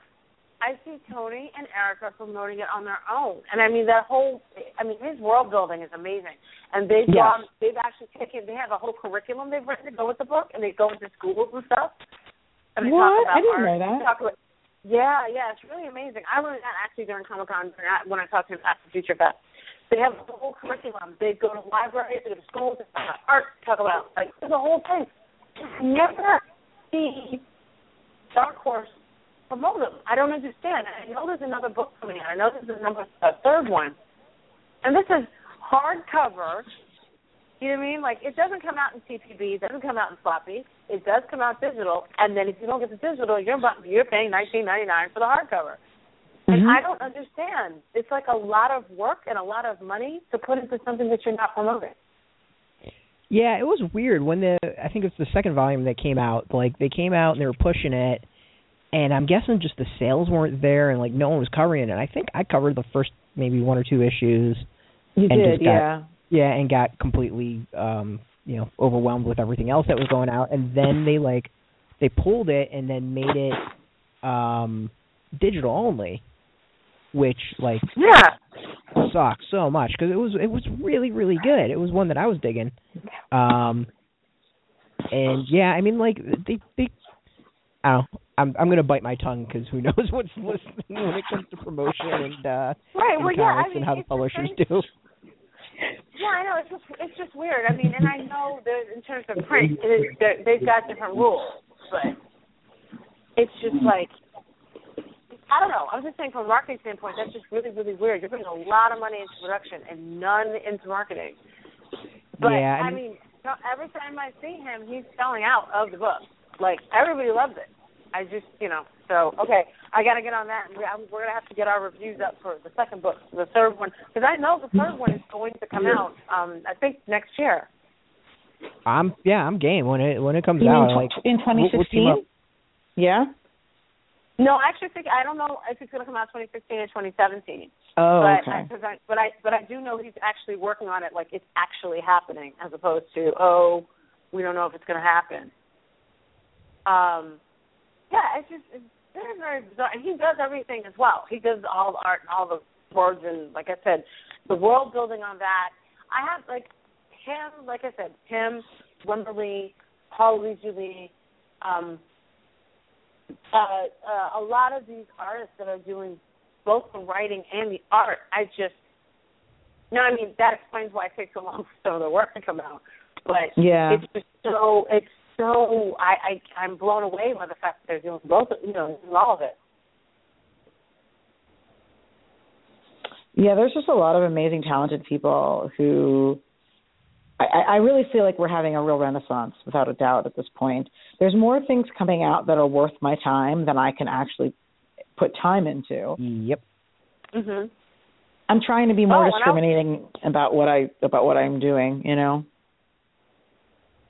I see Tony and Erika promoting it on their own, and I mean that whole. I mean his world building is amazing, and they've Yes. They've actually taken. They have a whole curriculum they've written to go with the book, and they go into schools and stuff. And they What? Talk about I didn't art. know that. They talk about- yeah, yeah, it's really amazing. I learned that actually during Comic Con when I talked to him at the Future Fest. They have a whole curriculum. They go to libraries, they go to schools, they talk about art, talk about like a whole thing. Never see Dark Horse promote them. I don't understand. I know there's another book coming out. I know there's a number a third one. And this is hardcover. You know what I mean? Like it doesn't come out in TPB, it doesn't come out in floppy. It does come out digital, and then if you don't get the digital, you're you're paying nineteen ninety nine for the hardcover. And Mhm. I don't understand. It's like a lot of work and a lot of money to put into something that you're not promoting. Yeah, it was weird when the I think it was the second volume that came out. Like they came out and they were pushing it, and I'm guessing just the sales weren't there and like no one was covering it. I think I covered the first maybe one or two issues. You And did, just got- yeah. Yeah, and got completely um you know overwhelmed with everything else that was going out, and then they like they pulled it and then made it um digital only, which like Yeah. sucks so much because it was it was really really good. It was one that I was digging. Um, and yeah, I mean like they they I don't know. I'm I'm gonna bite my tongue because who knows what's listening when it comes to promotion and uh Right. and Well, yeah. I mean, and how the publishers same- do. Yeah, I know. It's just it's just weird. I mean, and I know that in terms of print, it they've got different rules, but it's just like I don't know. I was just saying from a marketing standpoint, that's just really really weird. You're putting a lot of money into production and none into marketing. But Yeah, I I mean, every time I see him, he's selling out of the book. Like everybody loves it. I just, you know, so okay, I got to get on that. We- I'm, we're gonna have to get our reviews up for the second book, the third one, because I know the third one is going to come out. Um, I think next year. I'm yeah I'm game when it when it comes You out tw- like in we'll- we'll 2016? Yeah. No, I actually think I don't know if it's going to come out 2016 or 2017. Oh, but okay. I, 'cause I, but I but I do know he's actually working on it, like it's actually happening, as opposed to oh, we don't know if it's going to happen. Um, yeah, it's just it's very very bizarre, and he does everything as well. He does all the art and all the boards and like I said, the world building on that. I have like him, like I said, him, Wimberly, Paul Lee um, uh, uh, a lot of these artists that are doing both the writing and the art. I just no, I mean that explains why it takes so long for some of the work to come out. But yeah. it's just so it's so I, I I'm blown away by the fact that they're doing both you know all of it. Yeah, there's just a lot of amazing, talented people who I, I really feel like we're having a real renaissance, without a doubt, at this point. There's more things coming out that are worth my time than I can actually put time into. Yep. Mhm. I'm trying to be more Oh, discriminating about what I about what I'm doing. You know.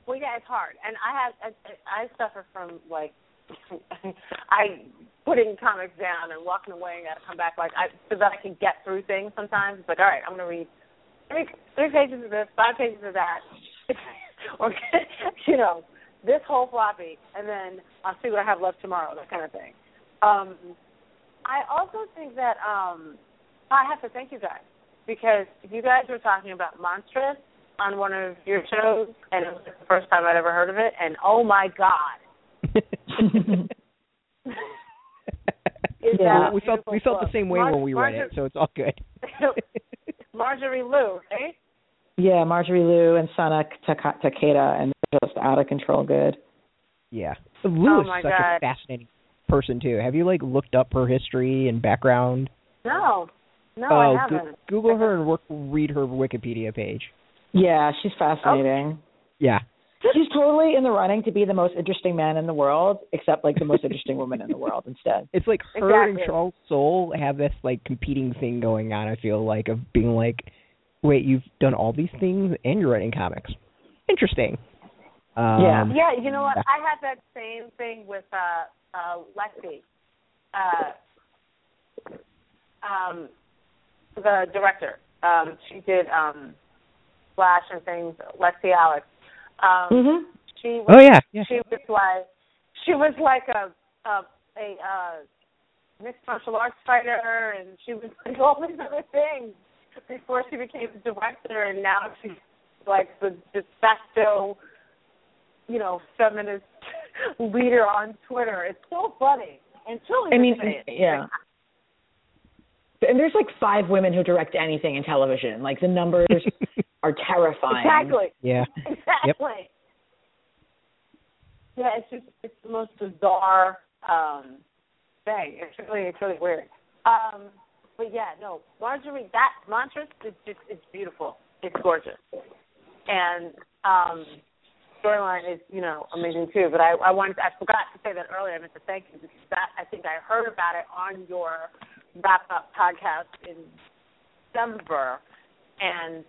Well, yeah, it's hard, and I have I, I suffer from like I putting comics down and walking away and gotta come back like I so that I can get through things. Sometimes it's like, all right, I'm gonna read three three pages of this, five pages of that, or you know this whole floppy, and then I'll see what I have left tomorrow. That kind of thing. Um, I also think that um, I have to thank you guys because you guys were talking about Monstrous on one of your shows, and it was the first time I'd ever heard of it, and oh my god. Yeah. we felt we beautiful felt the same way Mar- when we read Marjorie- it, so it's all good. Marjorie Liu, right? Yeah, Marjorie Liu and Sana Tak- Takeda, and they're just out of control good. yeah. Lou Oh is such God. a fascinating person too. Have you like looked up her history and background? No, no, oh, I haven't. Google her and work, read her Wikipedia page. Yeah, she's fascinating. Yeah. She's totally in the running to be the most interesting man in the world, except like the most interesting woman in the world instead. It's like her and Charles Soule have this like competing thing going on. I feel like of being like, wait, you've done all these things and you're writing comics. Interesting. Um, Yeah. Yeah, you know what? I had that same thing with uh uh Lexi. Uh um the director. Um she did um Flash and things, Lexi Alex. Um Mhm. she was Oh yeah. Yeah. she was like she was like a a a uh mixed martial arts fighter and she was like all these other things before she became the director and now she's like the de facto you know, feminist leader on Twitter. It's so funny. And Julie I mean, would say it. yeah. And there's like five women who direct anything in television. Like the numbers are terrifying. Exactly. yeah. Exactly. Yeah, it's just it's the most bizarre um thing. It's really it's really weird. Um but yeah, no, Marjorie that Monstrous is just it's beautiful. It's gorgeous. And um storyline is, you know, amazing too. But I I wanted I forgot to say that earlier, I meant to thank you because that I think I heard about it on your wrap up podcast in December and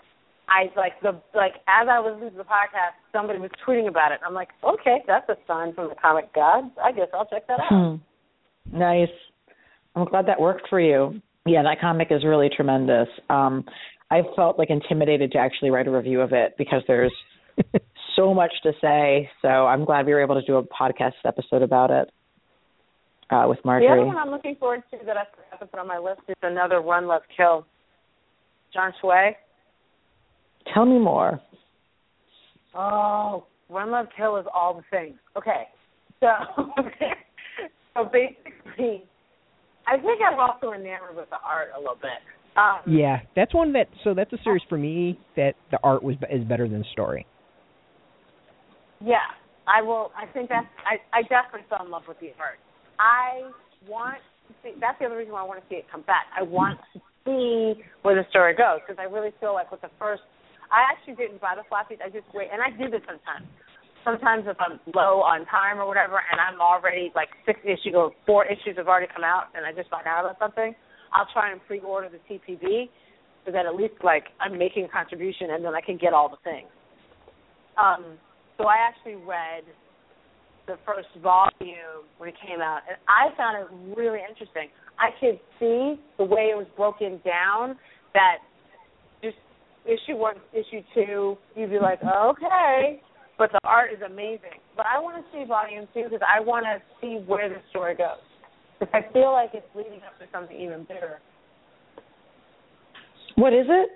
I like the like as I was listening to the podcast, somebody was tweeting about it. I'm like, okay, that's a sign from the comic gods. I guess I'll check that out. Hmm. Nice. I'm glad that worked for you. Yeah, that comic is really tremendous. Um I felt like intimidated to actually write a review of it because there's so much to say. So I'm glad we were able to do a podcast episode about it uh, with The Marjorie. other one I'm looking forward to that I forgot to put on my list is another Run Love Kill. Jon Tsuei. Tell me more. Oh, Run Love Kill is all the things. Okay, so so basically, I think I'm also enamored with the art a little bit. Um, Yeah, that's one that. So that's a series for me that the art was is better than the story. Yeah, I will. I think that's. I I definitely fell in love with the art. I want to see. That's the other reason why I want to see it come back. I want to see where the story goes because I really feel like with the first. I actually didn't buy the floppies. I just wait, and I do this sometimes. Sometimes if I'm low on time or whatever, and I'm already like six issues or four issues have already come out, and I just find out about something, I'll try and pre-order the TPB so that at least like I'm making a contribution, and then I can get all the things. Um, so I actually read the first volume when it came out, and I found it really interesting. I could see the way it was broken down. That issue one, issue two, you'd be like, okay, but the art is amazing. But I want to see volume two because I want to see where the story goes. Because I feel like it's leading up to something even bigger. What is it?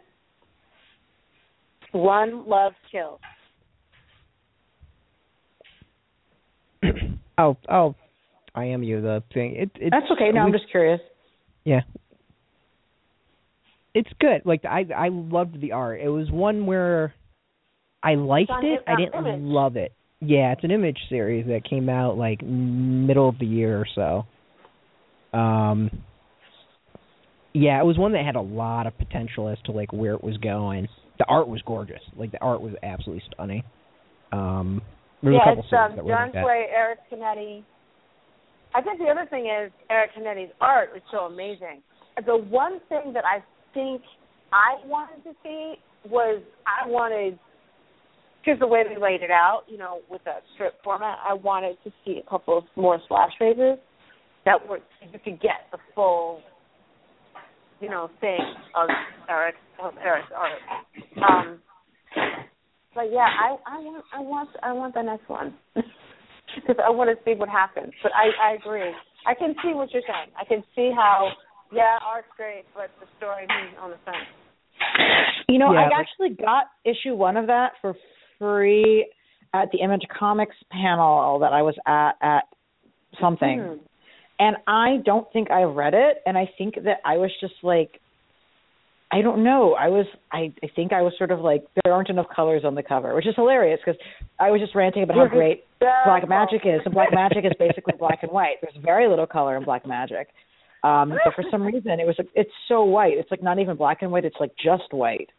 Run Love Kill. oh, oh, I am you. The thing. It, it's That's okay. No, I'm just curious. Yeah. It's good. Like I, I loved the art. It was one where I liked it. I didn't Image. love it. Yeah, it's an image series that came out like middle of the year or so. Um. Yeah, it was one that had a lot of potential as to like where it was going. The art was gorgeous. Like the art was absolutely stunning. Um. There was a yeah, couple it's um, that John like that. Eric Canete. I think the other thing is Eric Canete's art is so amazing. The one thing that I think I wanted to see was I wanted because the way they laid it out, you know, with that strip format, I wanted to see a couple of more splash pages that were you could get the full, you know, thing of Eric of Eric's art. Um, but yeah, I I want I want I want the next one because I want to see what happens. But I I agree. I can see what you're saying. I can see how yeah, art's great, but the story on the fence. You know, Yeah, I but- actually got issue one of that for free at the Image Comics panel that I was at at something. Mhm. And I don't think I read it and I think that I was just like I don't know. I was I I think I was sort of like there aren't enough colors on the cover, which is hilarious because I was just ranting about how great Black Magick is. And Black Magick is basically black and white. There's very little color in Black Magick. Um, but for some reason, it was like it's so white. It's like not even black and white. It's like just white.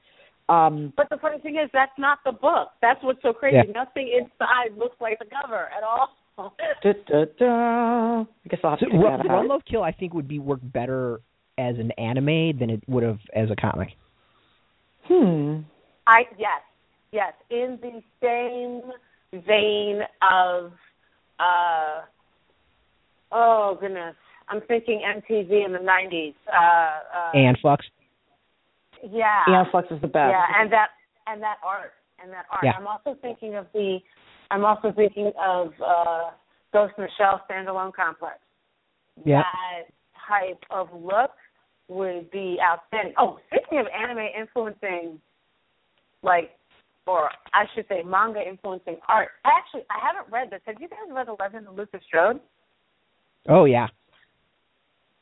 Um, But the funny thing is, that's not the book. That's what's so crazy. Yeah. Nothing inside looks like the cover at all. da, da, da. I guess I'll have to So, check Run, that Run out. Love Kill, I think, would be work better as an anime than it would have as a comic. Hmm. I yes, yes, in the same vein of uh oh goodness. I'm thinking MTV in the nineties. Uh uh and Flux. yeah. Aeon Flux is the best. Yeah, and that and that art and that art. Yeah. I'm also thinking of the I'm also thinking of uh Ghost the standalone complex. Yeah. That type of look would be outstanding. Oh, speaking of anime influencing like or I should say manga influencing art. Actually I haven't read this. Have you guys read The Legend of Luther Strode? Oh yeah.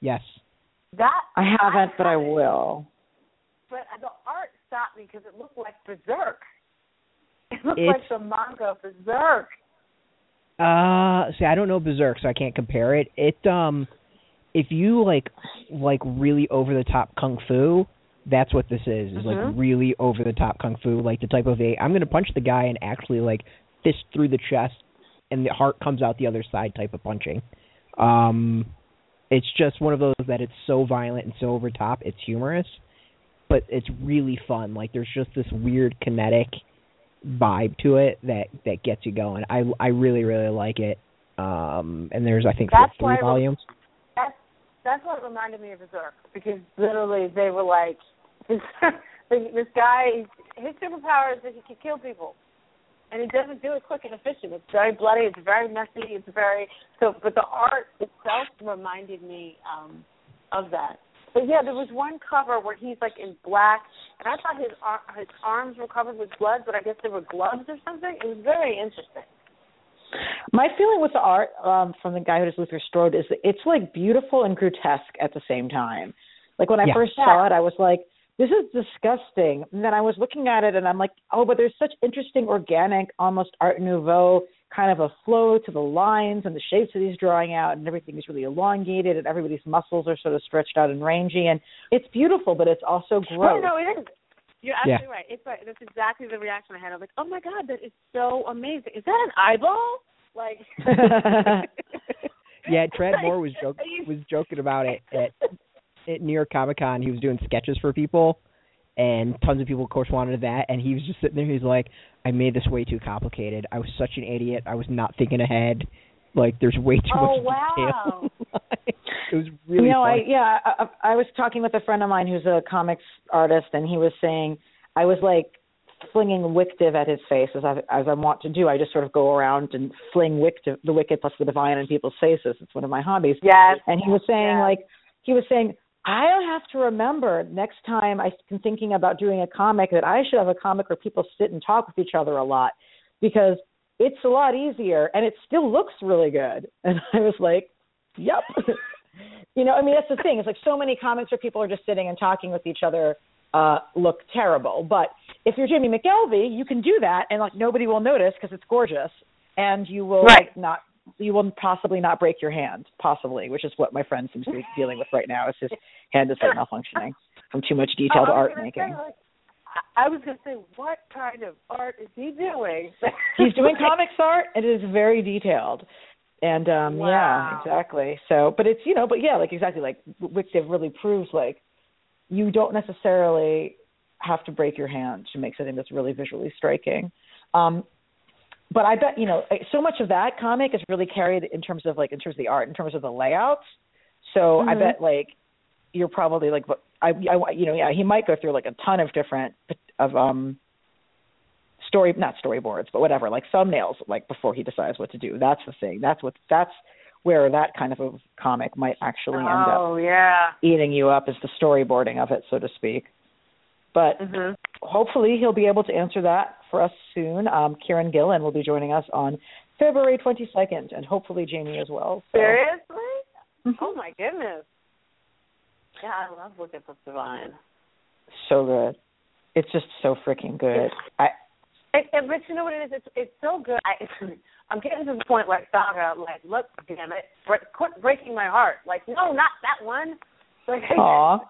Yes. That I haven't, but I will. but the art stopped me because it looked like Berserk. It looked It's- like the manga Berserk. Uh, see, I don't know Berserk, so I can't compare it. It um, if you like like really over the top kung fu, that's what this is. Is like Mhm. really over the top kung fu, like the type of a I'm gonna punch the guy and actually like fist through the chest, and the heart comes out the other side type of punching. Um, it's just one of those that it's so violent and so over top. It's humorous, but it's really fun. Like there's just this weird kinetic vibe to it that that gets you going. I I really really like it. Um, and there's I think That's three volumes. That's that's what reminded me of Berserk because literally they were like, this, this guy, his superpower is that he can kill people, and he doesn't do it quick and efficient. It's very bloody. It's very messy. It's very so. But the art itself reminded me um of that. But yeah, there was one cover where he's like in black, and I thought his ar- his arms were covered with blood, but I guess they were gloves or something. It was very interesting. My feeling with the art um, from the guy who does Luther Strode is that it's like beautiful and grotesque at the same time. Like when I Yeah. first saw it, I was like, "This is disgusting." And then I was looking at it, and I'm like, "Oh, but there's such interesting, organic, almost Art Nouveau kind of a flow to the lines and the shapes that he's drawing out, and everything is really elongated, and everybody's muscles are sort of stretched out and rangy, and it's beautiful, but it's also No, gross." no, it is. You're Yeah. absolutely right. It's right. That's exactly the reaction I had. I was like, "Oh my god, that is so amazing! Is that an eyeball?" Like, yeah, Tradd Moore was joke, was joking about it at at New York Comic Con. He was doing sketches for people, and tons of people, of course, wanted that. And he was just sitting there. He's like, "I made this way too complicated. I was such an idiot. I was not thinking ahead. Like, there's way too Oh, much wow. detail." Like, it was really you know, I yeah, I, I I was talking with a friend of mine who's a comics artist, and he was saying I was like flinging WicDiv at his face as I as I want to do. I just sort of go around and fling WicDiv, the wicked plus the divine in people's faces. It's one of my hobbies. yes, And he was saying Yeah. like he was saying I have to remember next time I'm thinking about doing a comic that I should have a comic where people sit and talk with each other a lot because it's a lot easier and it still looks really good. And I was like, yep. you know, I mean, that's the thing. It's like so many comics where people are just sitting and talking with each other uh look terrible. But if you're Jamie McKelvie, you can do that and like nobody will notice because it's gorgeous and you will right. like not you will possibly not break your hand, possibly, which is what my friend seems to be dealing with right now. Is his hand is like malfunctioning from too much detailed oh, art making. Say, like, I was going to say, what kind of art is he doing? He's doing comics art, and it is very detailed. And um wow. yeah, exactly. So, but it's you know, but yeah, like exactly like WicDiv really proves like you don't necessarily have to break your hand to make something that's really visually striking. Um, but I bet you know so much of that comic is really carried in terms of like in terms of the art, in terms of the layouts. So mm-hmm. I bet like you're probably like I, I you know yeah he might go through like a ton of different of um story not storyboards but whatever like thumbnails like before he decides what to do. That's the thing. That's what that's where that kind of a comic might actually end oh, up yeah. eating you up is the storyboarding of it so to speak. But mm-hmm. hopefully he'll be able to answer that for us soon. Um, Kieron Gillen will be joining us on February 22nd, and hopefully Jamie as well. So. Seriously? Mm-hmm. Oh my goodness. Yeah, I love looking for Divine. So good. It's just so freaking good. I. It, it, but you know what it is? It's it's so good. I I'm getting to the point where Saga like, look, damn it, break, quit breaking my heart. Like, no, not that one. Like, Aww.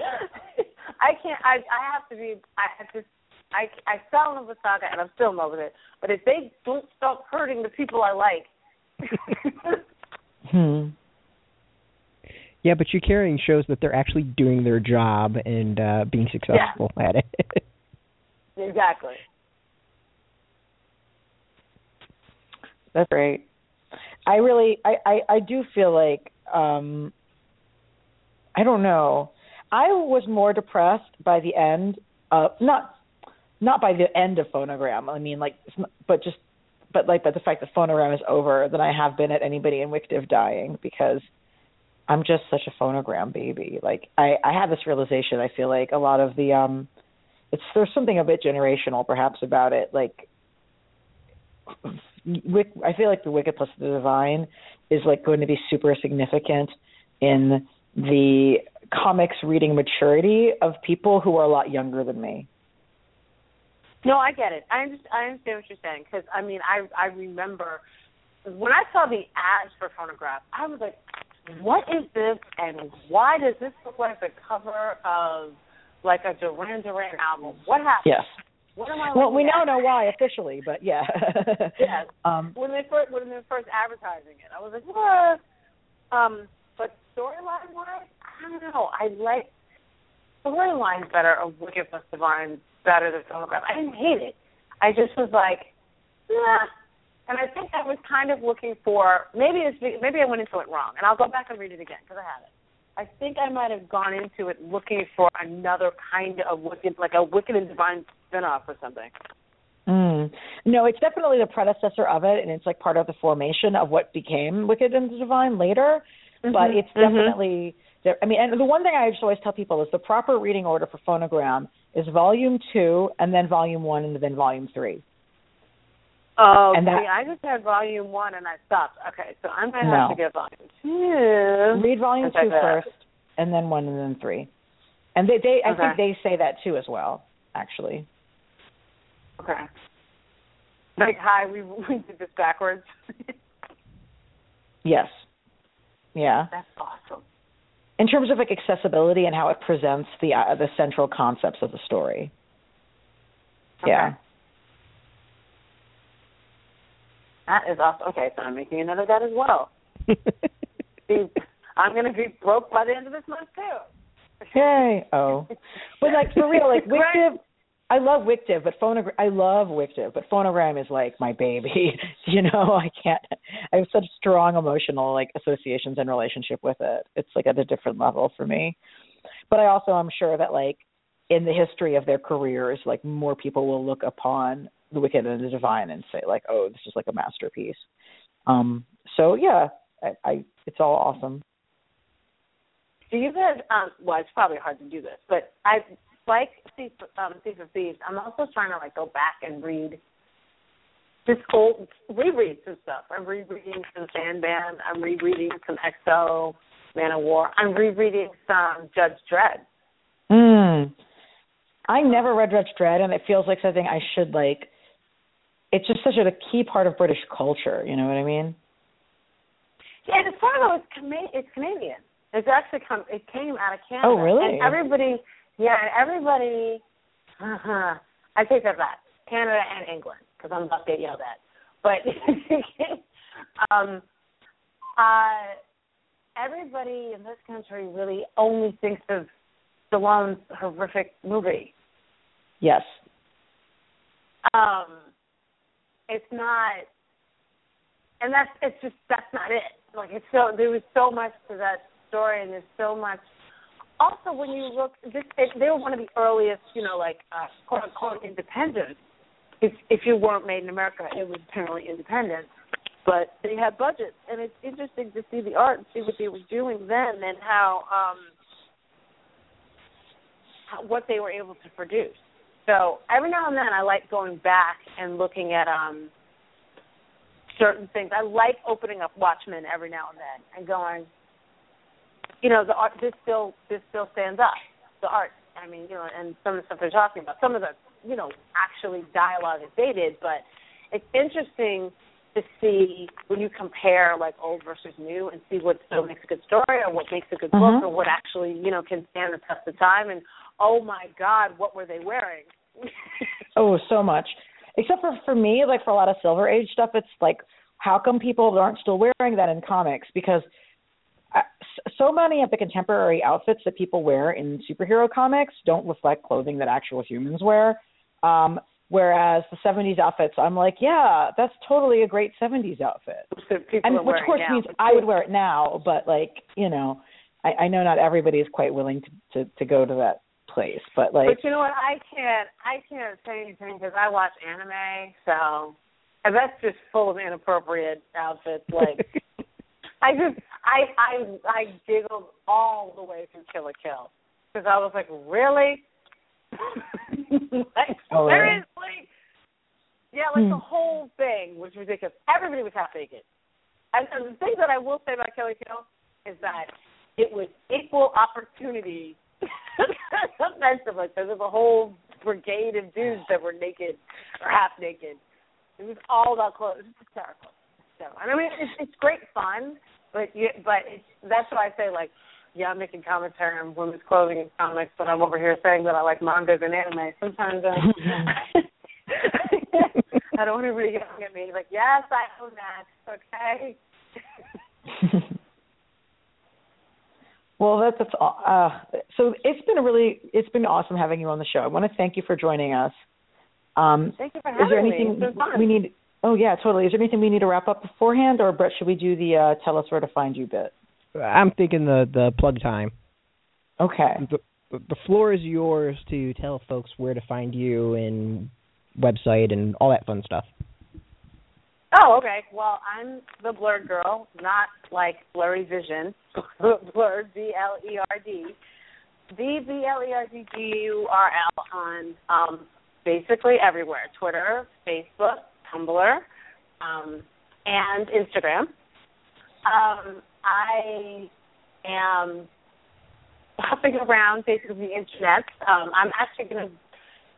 I can't. I I have to be. I have to. I I fell in love with Saga and I'm still in love with it. But if they don't stop hurting the people I like. hmm. Yeah, but your caring shows that they're actually doing their job and uh being successful yeah. at it. exactly. That's great. I really I, I, I do feel like um I don't know. I was more depressed by the end of not not by the end of phonogram. I mean like but just but like but the fact that phonogram is over than I have been at anybody in WicDiv dying because I'm just such a phonogram baby. Like I I had this realization I feel like a lot of the um it's there's something a bit generational perhaps about it like Wick, I feel like the Wicked plus the Divine is like going to be super significant in the comics reading maturity of people who are a lot younger than me. No, I get it. I understand, I understand what you're saying because I mean, I I remember when I saw the ads for Phonogram, I was like, "What is this? And why does this look like the cover of like a Duran Duran album? What happened?" Yes. What am I well, we now know why officially, but yeah. yes. Um, when they first when they were first advertising it, I was like, "What?" Um, but storyline wise, I don't know. I like storylines better of Wicked plus Divine better than Phonogram. I didn't hate it. I just was like, nah. And I think I was kind of looking for maybe it's maybe I went into it wrong, and I'll go back and read it again because I have it. I think I might have gone into it looking for another kind of wicked, like a Wicked and Divine spinoff or something. Mm. No, it's definitely the predecessor of it, and it's like part of the formation of what became Wicked and Divine later. Mm-hmm. But it's mm-hmm. I mean, and the one thing I just always tell people is the proper reading order for phonogram is volume two, and then volume one, and then volume three. Oh, and that, I just had volume one and I stopped. Okay, so I might no. have to get volume two. Read volume two first, and then one, and then three. And they, they, I think they say that too as well, actually. Okay. Like, hi, we we did this backwards. yes. Yeah. That's awesome. In terms of like accessibility and how it presents the uh, the central concepts of the story. Okay. Yeah. That is awesome. Okay, so I'm making another that as well. I'm going to be broke by the end of this month too. Yay! Oh, but like for real, like WicDiv, I love WicDiv, but phonogram, I love WicDiv, but phonogram is like my baby. you know, I can't. I have such strong emotional like associations and relationship with it. It's like at a different level for me. But I also I'm sure that like in the history of their careers, like more people will look upon the wicked and the divine and say like, oh, this is like a masterpiece. Um, so yeah, I, I it's all awesome. do you guys? Um, well, it's probably hard to do this, but I like Thief, um, Thief of Thieves. I'm also trying to like go back and read just old reread some stuff. I'm rereading some Sandman. I'm rereading some X-O, War. I'm rereading some Judge Dredd. Hmm. I never read Judge Dredd, and it feels like something I should like. It's just such a key part of British culture. You know what I mean? Yeah, and as far as it's, Cana- it's Canadian. It's actually come. It came out of Canada. Oh, really? And everybody, yeah, and everybody. Uh-huh, I take that back. Canada and England, because I'm about to get yelled at. But um, uh, everybody in this country really only thinks of Stallone's horrific movie. Yes. Um, it's not, and that's it's just that's not it. Like it's so there was so much to that story, and there's so much. Also, when you look, this they were one of the earliest, you know, like uh, quote unquote independent. If if you weren't made in America, it was apparently independent. But they had budgets, and it's interesting to see the art and see what they were doing then, and how um how, what they were able to produce. So every now and then, I like going back and looking at um certain things. I like opening up Watchmen every now and then and going, you know, the art. This still this still stands up. The art. I mean, you know, and some of the stuff they're talking about. Some of the, you know, actually dialogue is dated, but it's interesting to see when you compare like old versus new and see what still makes a good story or what makes a good Mhm. book or what actually you know can stand the test of time. And oh my God, what were they wearing? Oh, so much. Except for for me, like for a lot of Silver Age stuff, it's like, how come people aren't still wearing that in comics? Because so many of the contemporary outfits that people wear in superhero comics don't reflect clothing that actual humans wear. Um, whereas the 70s outfits, I'm like, yeah, that's totally a great 70s outfit. So And which of course means I would wear it now, but like, you know, I, I know not everybody is quite willing to, to to go to that place, but like, But you know what? I can't. I can't say anything because I watch anime, so and that's just full of inappropriate outfits. Like I just, I, I, I giggled all the way through Kill la Kill because I was like, really? like Oh, really? seriously? Yeah, like Hmm. the whole thing was ridiculous. Everybody was half naked. And, and the thing that I will say about Kill la Kill is that it was equal opportunity offensive. Like there was a whole brigade of dudes that were naked or half naked. It was all about clothes. It was hysterical. So I mean, it's it's great fun, but you, but it's, that's why I say like, yeah, I'm making commentary on women's clothing and comics, but I'm over here saying that I like mangas and anime. Sometimes uh, I don't want everybody yelling at me like, yes, I own that. Okay. Well, that's, that's uh, so it's been a really it's been awesome having you on the show. I want to thank you for joining us. Um, Thank you for having me. anything It's been fun. we need? Oh yeah, totally. Is there anything we need to wrap up beforehand, or Brett, should we do the uh, tell us where to find you bit? I'm thinking the the plug time. Okay. The, the floor is yours to tell folks where to find you and website and all that fun stuff. Oh, okay. Well, I'm the blerd girl, not like blurry vision. blerd, B L E R D. The B L E R D G U R L on um, basically everywhere: Twitter, Facebook, Tumblr, um, and Instagram. Um, I am hopping around basically the internet. Um, I'm actually going to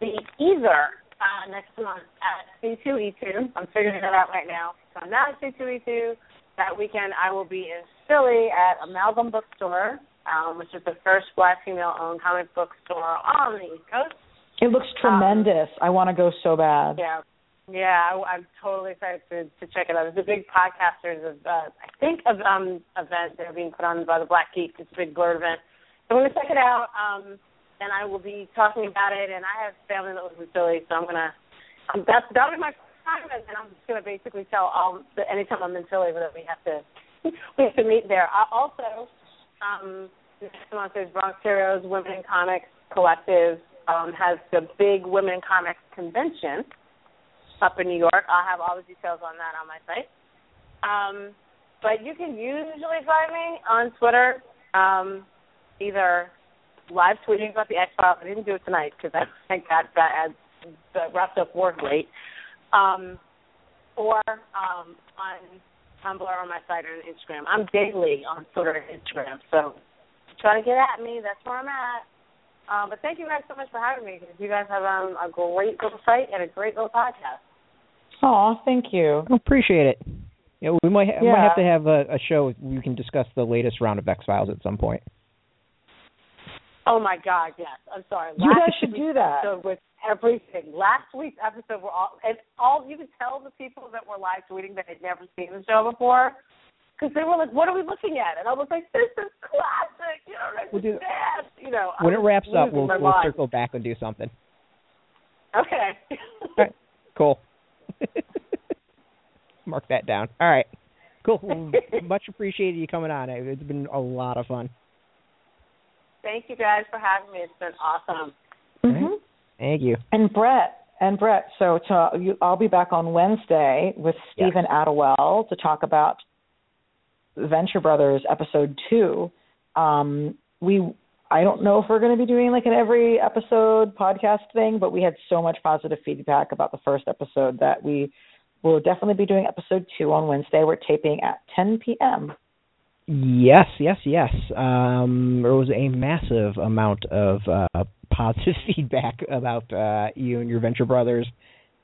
be either uh, next month at C2E2. I'm figuring that out right now. So I'm not at C2E2. That weekend I will be in Philly at Amalgam Bookstore, um, which is the first black female-owned comic book store on the East Coast. It looks tremendous. I want to go so bad. Yeah, yeah, I, I'm totally excited to, to check it out. There's a big podcasters of, uh, I think, of um event that are being put on by the Black Geek. It's a big blerd event. So I'm gonna check it out. Um, and I will be talking about it. And I have family that lives in Philly, so I'm gonna. Um, that's that'll be my time, and, and I'm just gonna basically tell all the anytime I'm in Philly that we have to we have to meet there. I also, um, next month is Bronx Heroes Women in Comics Collective um, has the big Women in Comics convention up in New York. I'll have all the details on that on my site. Um, but you can usually find me on Twitter um, either live tweeting about the X Files. I didn't do it tonight because I, got that wrapped up work late. Um, or um, on Tumblr on my site or on Instagram. I'm daily on Twitter and Instagram, so try to get at me. That's where I'm at. Um, but thank you guys so much for having me you guys have um, a great little site and a great little podcast. Oh, thank you. Appreciate it. Yeah, we might ha- Yeah. might have to have a, a show we can discuss the latest round of X Files at some point. Oh my God, yes. I'm sorry. You guys should do that. With everything. Last week's episode were all and all you could tell the people that were live tweeting that had never seen the show before because they were like, "What are we looking at?" And I was like, "This is classic." You know, We'll do- understand. You know, I When it wraps up, we'll we'll circle back and do something. Okay. right. Cool. Mark that down. All right. Cool. Well, much appreciated you coming on. It's been a lot of fun. Thank you guys for having me. It's been awesome. hmm Thank you. And Brett, and Brett. So to, you, I'll be back on Wednesday with Yes. Stephen Attewell to talk about Venture Brothers episode two. Um, we I don't know if we're going to be doing like an every episode podcast thing, but we had so much positive feedback about the first episode that we will definitely be doing episode two on Wednesday. We're taping at 10 p.m. Yes, yes, yes. Um, there was a massive amount of uh, positive feedback about uh, you and your Venture Brothers.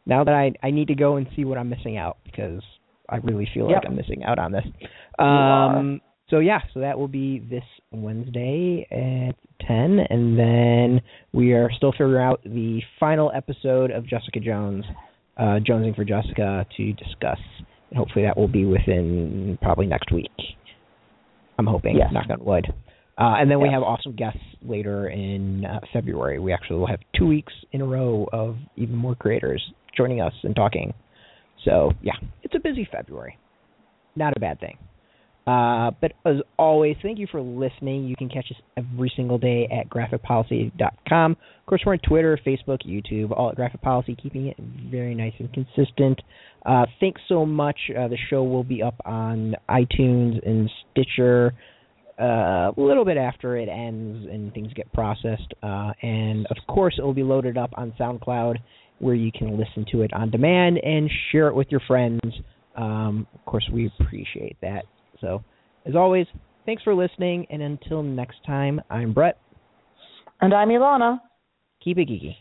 Now that I I need to go and see what I'm missing out because I really feel Yep. like I'm missing out on this. Um, so yeah, so that will be this Wednesday at ten, and then we are still figuring out the final episode of Jessica Jones, uh, Jonesing for Jessica, to discuss. And hopefully that will be within probably next week. I'm hoping, Yes. knock on wood. Uh, and then we have awesome guests later in uh, February. We actually will have two weeks in a row of even more creators joining us and talking. So yeah, it's a busy February. Not a bad thing. Uh, but as always, thank you for listening. You can catch us every single day at graphicpolicy.com. Of course, we're on Twitter, Facebook, YouTube, all at Graphic Policy, keeping it very nice and consistent. Uh, thanks so much. Uh, the show will be up on iTunes and Stitcher uh, a little bit after it ends and things get processed. Uh, and of course, it will be loaded up on SoundCloud where you can listen to it on demand and share it with your friends. Um, of course, we appreciate that. So, as always, thanks for listening. And until next time, I'm Brett. And I'm Elana. Keep it geeky.